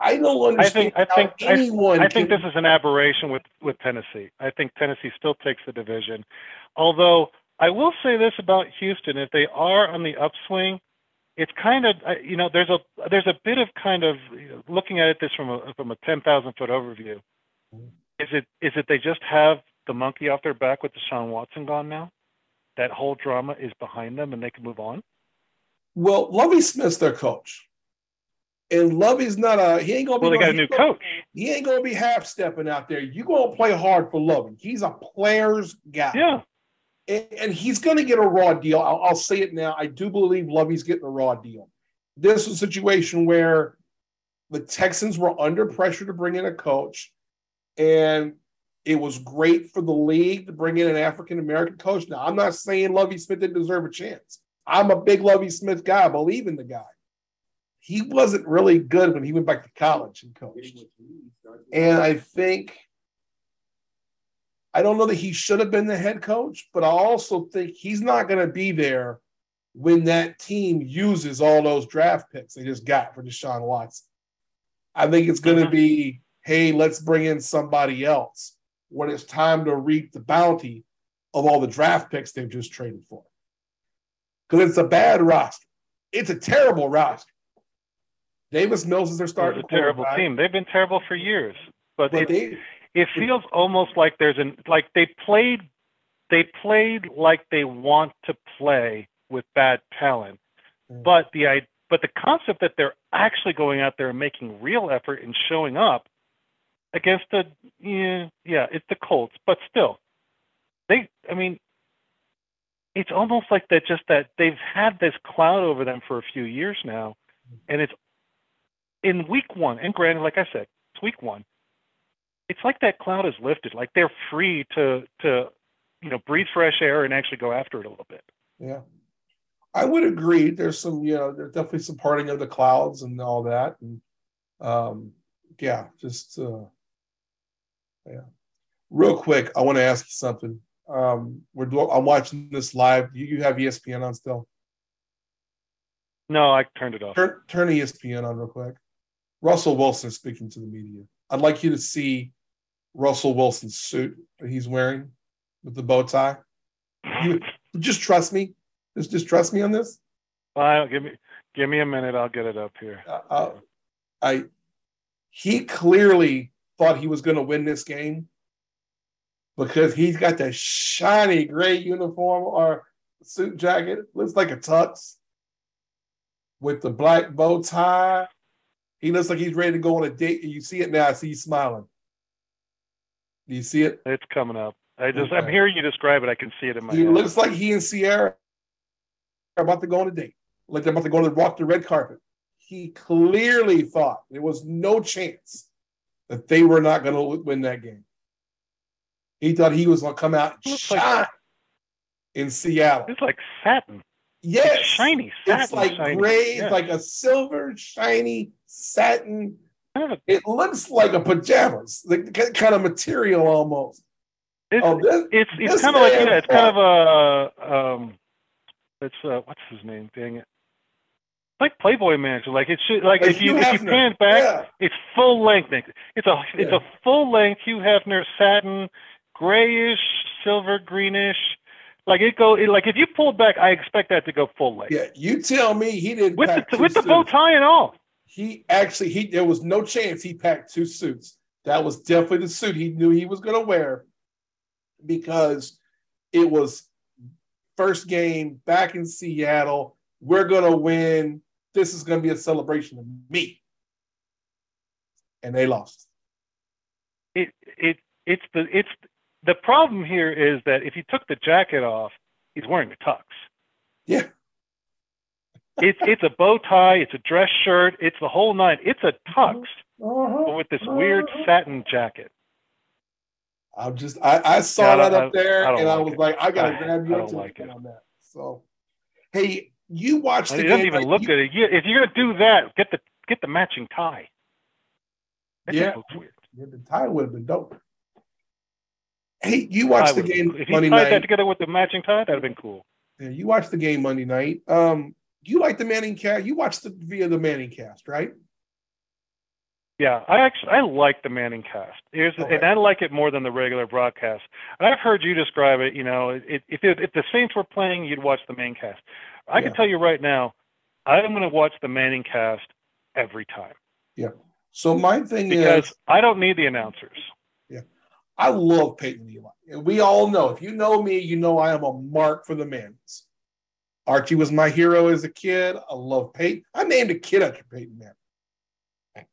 I, don't understand. I think I think anyone I, I think this is an aberration with with Tennessee. I think Tennessee still takes the division. Although I will say this about Houston: if they are on the upswing, it's kind of you know there's a there's a bit of kind of looking at it this from a from a ten thousand foot overview mm-hmm. Is it is it they just have the monkey off their back with Deshaun Watson gone now? That whole drama is behind them and they can move on? Well, Lovie Smith's their coach. And Lovie's not a he ain't gonna be. Well, they got a new coach. He ain't gonna be half stepping out there. You gonna play hard for Lovie. He's a player's guy. Yeah. And, and he's gonna get a raw deal. I'll, I'll, say it now. I do believe Lovie's getting a raw deal. This is a situation where the Texans were under pressure to bring in a coach, and it was great for the league to bring in an African American coach. Now, I'm not saying Lovie Smith didn't deserve a chance. I'm a big Lovie Smith guy. I believe in the guy he wasn't really good when he went back to college and coached. And I think I don't know that he should have been the head coach, but I also think he's not going to be there when that team uses all those draft picks they just got for Deshaun Watson. I think it's going to mm-hmm. be, hey, let's bring in somebody else when it's time to reap the bounty of all the draft picks they've just traded for. Because it's a bad roster. It's a terrible roster. Davis Mills is their starting. It's a terrible team. They've been terrible for years, but, but it, they, it feels almost like there's an like they played they played like they want to play with bad talent, mm. but the but the concept that they're actually going out there and making real effort and showing up against the yeah yeah it's the Colts, but still they I mean it's almost like that just that they've had this cloud over them for a few years now and it's in week one, and granted, like I said, it's week one. It's like that cloud is lifted. Like they're free to to you know breathe fresh air and actually go after it a little bit. Yeah, I would agree. There's some you know there's definitely some parting of the clouds and all that, and um, yeah, just uh, yeah. Real quick, I want to ask you something. Um, we're I'm watching this live. You, you have ESPN on still? No, I turned it off. Turn, turn ESPN on real quick. Russell Wilson speaking to the media. I'd like you to see Russell Wilson's suit that he's wearing with the bow tie. You just trust me. Just just trust me on this. Well, give me give me a minute. I'll get it up here. Uh, uh, I he clearly thought he was going to win this game because he's got that shiny gray uniform or suit jacket. Looks like a tux with the black bow tie he looks like he's ready to go on a date. You see it now. I see you smiling. Do you see it? It's coming up. I just okay. I'm hearing you describe it. I can see it in my. He head. looks like he and Ciara are about to go on a date. Like they're about to go to walk the red carpet. He clearly thought there was no chance that they were not going to win that game. He thought he was going to come out and shine like, in Seattle. It's like satin. Yes, it's shiny. Satin it's like shiny. gray, yeah. like a silver shiny satin. It looks like a pajamas, like kind of material almost. It's oh, this, it's, it's kind of like yeah, it's kind of a um, it's uh, what's his name? Dang it! Like Playboy Mansion. Like it should like, like if you, if you pan back, yeah. it's full length. It's a it's yeah. a full length Hugh Hefner satin, grayish, silver greenish. Like it go it, like if you pulled back, I expect that to go full length. Yeah, you tell me he didn't with the with the bow tie and all he actually he there was no chance he packed two suits. That was definitely the suit he knew he was going to wear because it was first game back in Seattle. We're going to win. This is going to be a celebration of me. And they lost. It it it's the it's the problem here is that if he took the jacket off, he's wearing a tux. Yeah it's it's a bow tie, it's a dress shirt, it's the whole nine. It's a tux uh-huh. with this weird satin jacket. I'm just I, I saw yeah, that up there I and I was it. like, I gotta I, grab you like on that. So hey, you watched the game. doesn't even look you, at it. You, if you're gonna do that, get the get the matching tie. That yeah, yeah, the tie would have been dope. Hey, you watched the game if Monday tied night. that together with the matching tie, that'd have been cool. Yeah, you watched the game Monday night. Um, you like the Manning cast? You watched the via the Manning cast, right? Yeah, I actually I like the Manning cast. Here's, okay. and I like it more than the regular broadcast. And I've heard you describe it. You know, it, if it, if the Saints were playing, you'd watch the main cast. I yeah. can tell you right now, I'm going to watch the Manning cast every time. Yeah. So my thing because is I don't need the announcers. I love Peyton Eli. And we all know, if you know me, you know I am a mark for the Mannings. Archie was my hero as a kid. I love Peyton. I named a kid after Peyton Manning,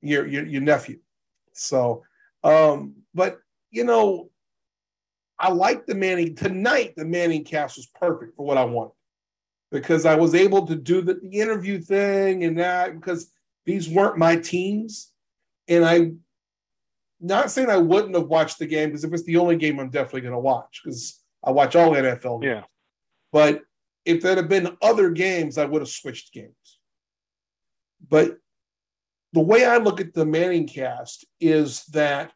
your, your, your nephew. So, um, but you know, I like the Manning tonight. The Manning cast was perfect for what I wanted because I was able to do the, the interview thing and that because these weren't my teams, and I not saying I wouldn't have watched the game because if it's the only game I'm definitely going to watch because I watch all NFL games. Yeah. But if there had been other games, I would have switched games. But the way I look at the Manning cast is that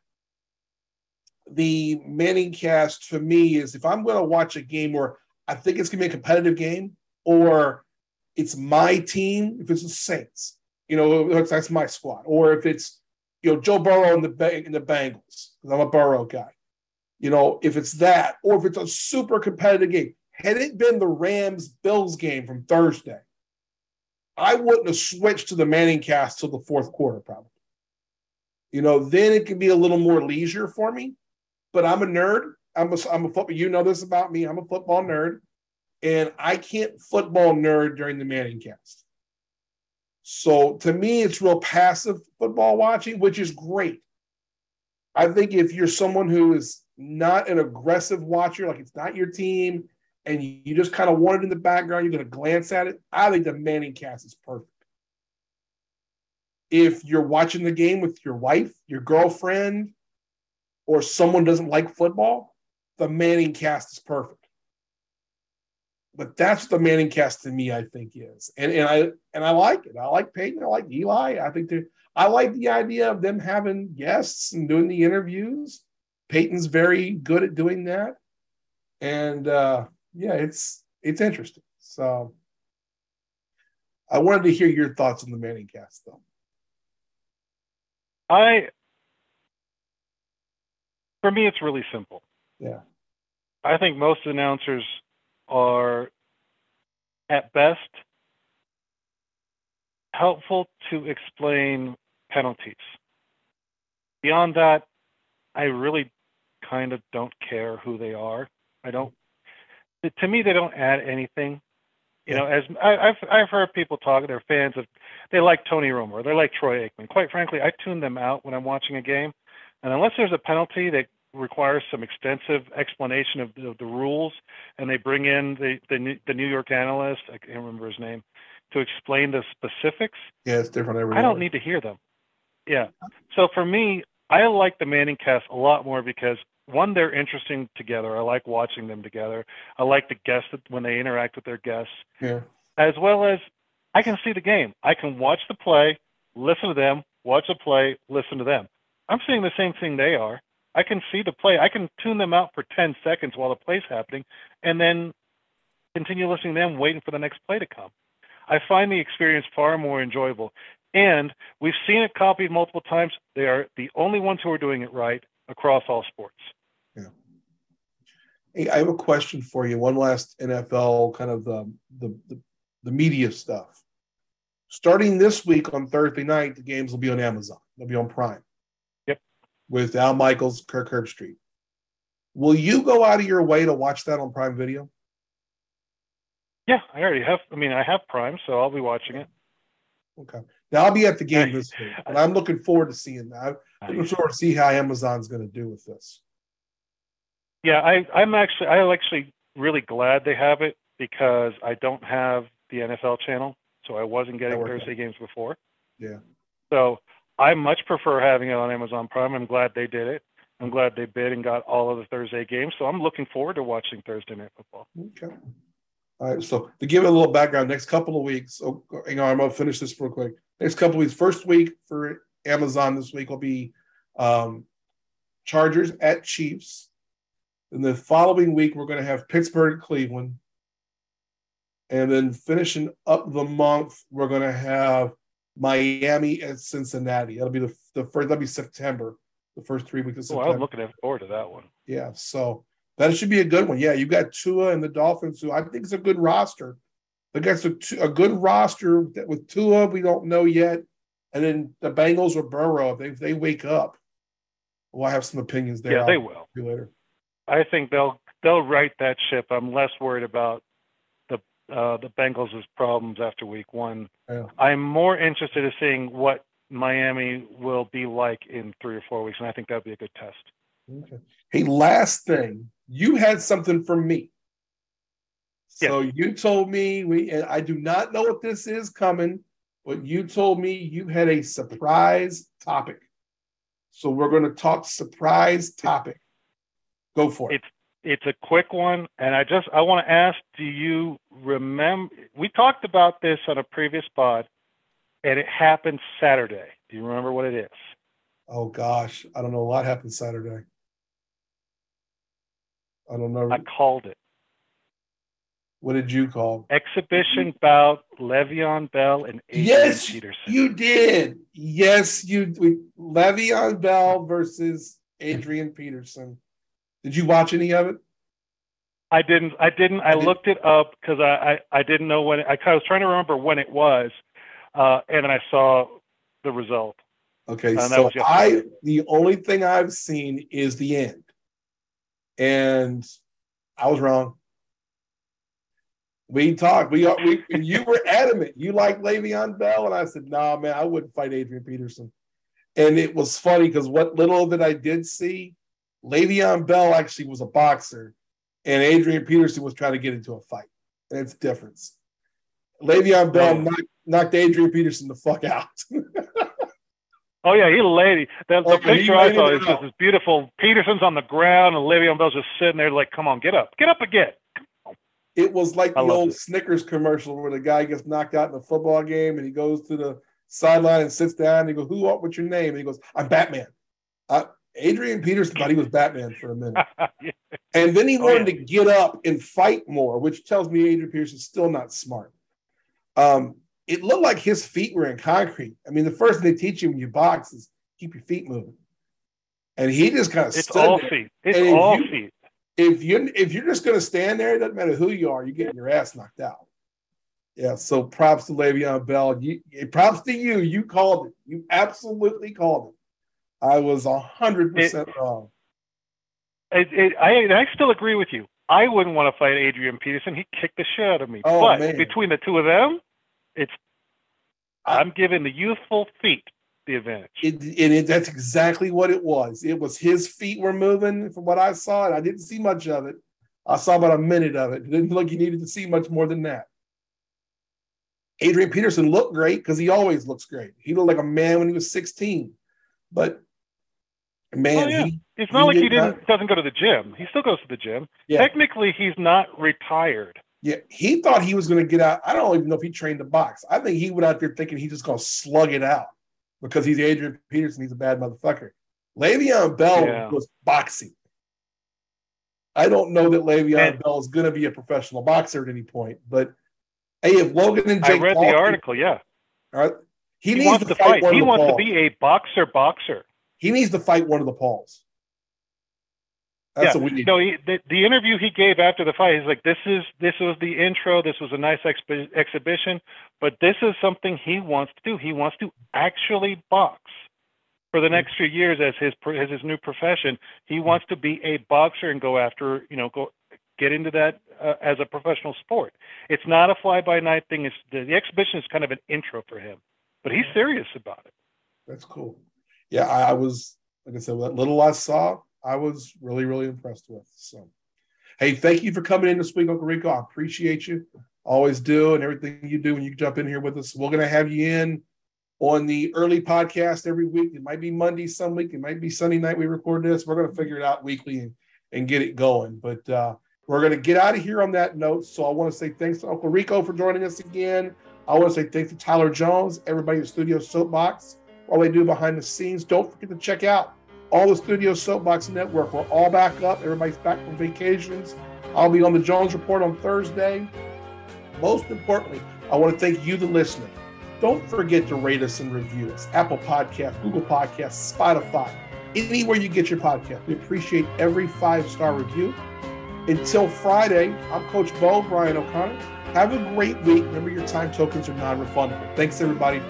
the Manning cast for me is if I'm going to watch a game where I think it's going to be a competitive game or it's my team, if it's the Saints, you know, that's my squad, or if it's you know Joe Burrow in the in the Bengals because I'm a Burrow guy, you know, if it's that, or if it's a super competitive game. Had it been the Rams Bills game from Thursday, I wouldn't have switched to the Manning cast till the fourth quarter, probably. You know, then it could be a little more leisure for me. But I'm a nerd. I'm a, I'm a football. You know this about me. I'm a football nerd, and I can't football nerd during the Manning cast. So to me, it's real passive football watching, which is great. I think if you're someone who is not an aggressive watcher, like it's not your team, and you just kind of want it in the background, you're going to glance at it. I think the Manning cast is perfect. If you're watching the game with your wife, your girlfriend, or someone doesn't like football, the Manning cast is perfect. But that's the Manning cast to me, I think is, and and I and I like it. I like Peyton. I like Eli. I think they I like the idea of them having guests and doing the interviews. Peyton's very good at doing that, and uh, yeah, it's it's interesting. So I wanted to hear your thoughts on the Manning cast, though. I, for me, it's really simple. Yeah. I think most announcers are, at best, helpful to explain penalties. Beyond that, I really kind of don't care who they are. I don't to me, they don't add anything. You know, as I, I've I've heard people talk, they're fans of, they like Tony Romo, they like Troy Aikman. Quite frankly, I tune them out when I'm watching a game, and unless there's a penalty that requires some extensive explanation of the, the rules, and they bring in the, the the New York analyst, I can't remember his name, to explain the specifics. Yeah, it's different every. I don't need to hear them. Yeah. So for me, I like the Manning cast a lot more because one, they're interesting together. I like watching them together. I like the guests when they interact with their guests. Yeah. As well as I can see the game. I can watch the play, listen to them, watch the play, listen to them. I'm seeing the same thing they are. I can see the play. I can tune them out for 10 seconds while the play's happening and then continue listening to them, waiting for the next play to come. I find the experience far more enjoyable. And we've seen it copied multiple times. They are the only ones who are doing it right across all sports. Yeah. Hey, I have a question for you. One last NFL kind of the, the, the, the media stuff. Starting this week on Thursday night, the games will be on Amazon. They'll be on Prime. With Al Michaels, Kirk Herbstreit. Will you go out of your way to watch that on Prime Video? Yeah, I already have. I mean, I have Prime, so I'll be watching it. Okay. Now I'll be at the game this week, but I'm looking forward to seeing that. I'm looking forward to see how Amazon's going to do with this. Yeah, I, I'm actually I'm actually really glad they have it because I don't have the NFL channel, so I wasn't getting Thursday out. games before. Yeah. So I much prefer having it on Amazon Prime. I'm glad they did it. I'm glad they bid and got all of the Thursday games. So I'm looking forward to watching Thursday night football. Okay. All right. So to give it a little background, next couple of weeks, oh, hang on, I'm gonna finish this real quick. Next couple of weeks, first week for Amazon this week will be um, Chargers at Chiefs. And the following week, we're going to have Pittsburgh Cleveland. And then finishing up the month, we're going to have Miami and Cincinnati. That'll be the, the first, that'll be September, the first three weeks of September. Oh, I'm looking forward to that one. Yeah. So that should be a good one. Yeah. You got Tua and the Dolphins, who I think is a good roster. They got a, a good roster that with Tua, we don't know yet. And then the Bengals or Burrow, if they, if they wake up, Well, I have some opinions there. Yeah, I'll they will. later. I think they'll they'll right that ship. I'm less worried about uh, the Bengals' problems after Week One. Yeah. I'm more interested in seeing what Miami will be like in three or four weeks, and I think that'd be a good test. Okay. Hey, last thing, you had something for me. So yes. you told me we. I do not know what this is coming, but you told me you had a surprise topic. So we're going to talk surprise topic. Go for it. It's it's a quick one, and I just I want to ask: Do you remember? We talked about this on a previous pod, and it happened Saturday. Do you remember what it is? Oh gosh, I don't know. A lot happened Saturday. I don't know. I called it. What did you call? Exhibition bout Le'Veon Bell and Adrian yes, Peterson. you did. Yes, you. We, Le'Veon Bell versus Adrian Peterson. Did you watch any of it? I didn't. I didn't. I, I looked it up because I, I, I didn't know when. It, I was trying to remember when it was, uh, and then I saw the result. Okay, so I the only thing I've seen is the end, and I was wrong. We talked. We, we you were adamant. You like Le'Veon Bell, and I said, "Nah, man, I wouldn't fight Adrian Peterson." And it was funny because what little that I did see, Le'Veon Bell actually was a boxer, and Adrian Peterson was trying to get into a fight. And it's difference. Le'Veon Bell knocked, knocked Adrian Peterson the fuck out. oh yeah, he laid the, the oh, picture I saw is just this beautiful. Peterson's on the ground, and Le'Veon Bell's just sitting there like, "Come on, get up, get up again." It was like the old it. Snickers commercial where the guy gets knocked out in a football game and he goes to the sideline and sits down and he goes, Who what's your name? And he goes, I'm Batman. Uh, Adrian Peterson thought he was Batman for a minute. yeah. And then he oh, oh, yeah. to get up and fight more, which tells me Adrian Peterson's still not smart. Um, it looked like his feet were in concrete. I mean, the first thing they teach you when you box is keep your feet moving. And he just kind of it's all there. feet. It's all you, feet if you if you're just going to stand there, it doesn't matter who you are, you're getting your ass knocked out. Yeah. So props to Le'Veon Bell. You, props to you. You called it. You absolutely called it. I was hundred percent wrong. It, it, I I still agree with you. I wouldn't want to fight Adrian Peterson. He kicked the shit out of me. Oh, but man. between the two of them, it's I'm giving the youthful feet the advantage. It, it, that's exactly what it was. It was his feet were moving from what I saw, and I didn't see much of it. I saw about a minute of it. It didn't look like he needed to see much more than that. Adrian Peterson looked great because he always looks great. He looked like a man when he was 16. But Oh, man, oh, yeah. he, it's not like he didn't not, doesn't go to the gym. He still goes to the gym. Yeah. Technically, he's not retired. Yeah, he thought he was going to get out. I don't even know if he trained to box. I think he went out there thinking he's just going to slug it out because he's Adrian Peterson. He's a bad motherfucker. Le'Veon Bell yeah. was boxing. I don't know that Le'Veon and, Bell is going to be a professional boxer at any point, but hey, if Logan and Jake I read Paul, the article, yeah. All right, he, he needs to fight. fight. he wants to be a boxer. Boxer. He needs to fight one of the Pauls. That's yeah. what we need. No, he, the, the interview he gave after the fight, he's like, "This is this was the intro. This was a nice exp- exhibition, but this is something he wants to do. He wants to actually box for the next few years as his as his new profession. He wants to be a boxer and go after, you know, go get into that uh, as a professional sport. It's not a fly by night thing. It's the, the exhibition is kind of an intro for him, but he's serious about it. That's cool. Yeah, I, I was like I said, that little I saw, I was really, really impressed with. So, hey, thank you for coming in this week, Uncle Rico. I appreciate you. Always do, and everything you do when you jump in here with us. We're to have you in on the early podcast every week. It might be Monday some week. It might be Sunday night we record this. We're going to figure it out weekly and, and get it going. But uh, we're going to get out of here on that note. So I want to say thanks to Uncle Rico for joining us again. I want to say thanks to Tyler Jones, everybody in Studio Soapbox, all they do behind the scenes. Don't forget to check out all the Studio Soapbox Network. We're all back up. Everybody's back from vacations. I'll be on the Jones Report on Thursday. Most importantly, I want to thank you, the listener. Don't forget to rate us and review us. Apple Podcasts, Google Podcasts, Spotify, anywhere you get your podcast. We appreciate every five star review. Until Friday, I'm Coach Bo, Brian O'Connor. Have a great week. Remember, your time tokens are non refundable. Thanks, everybody.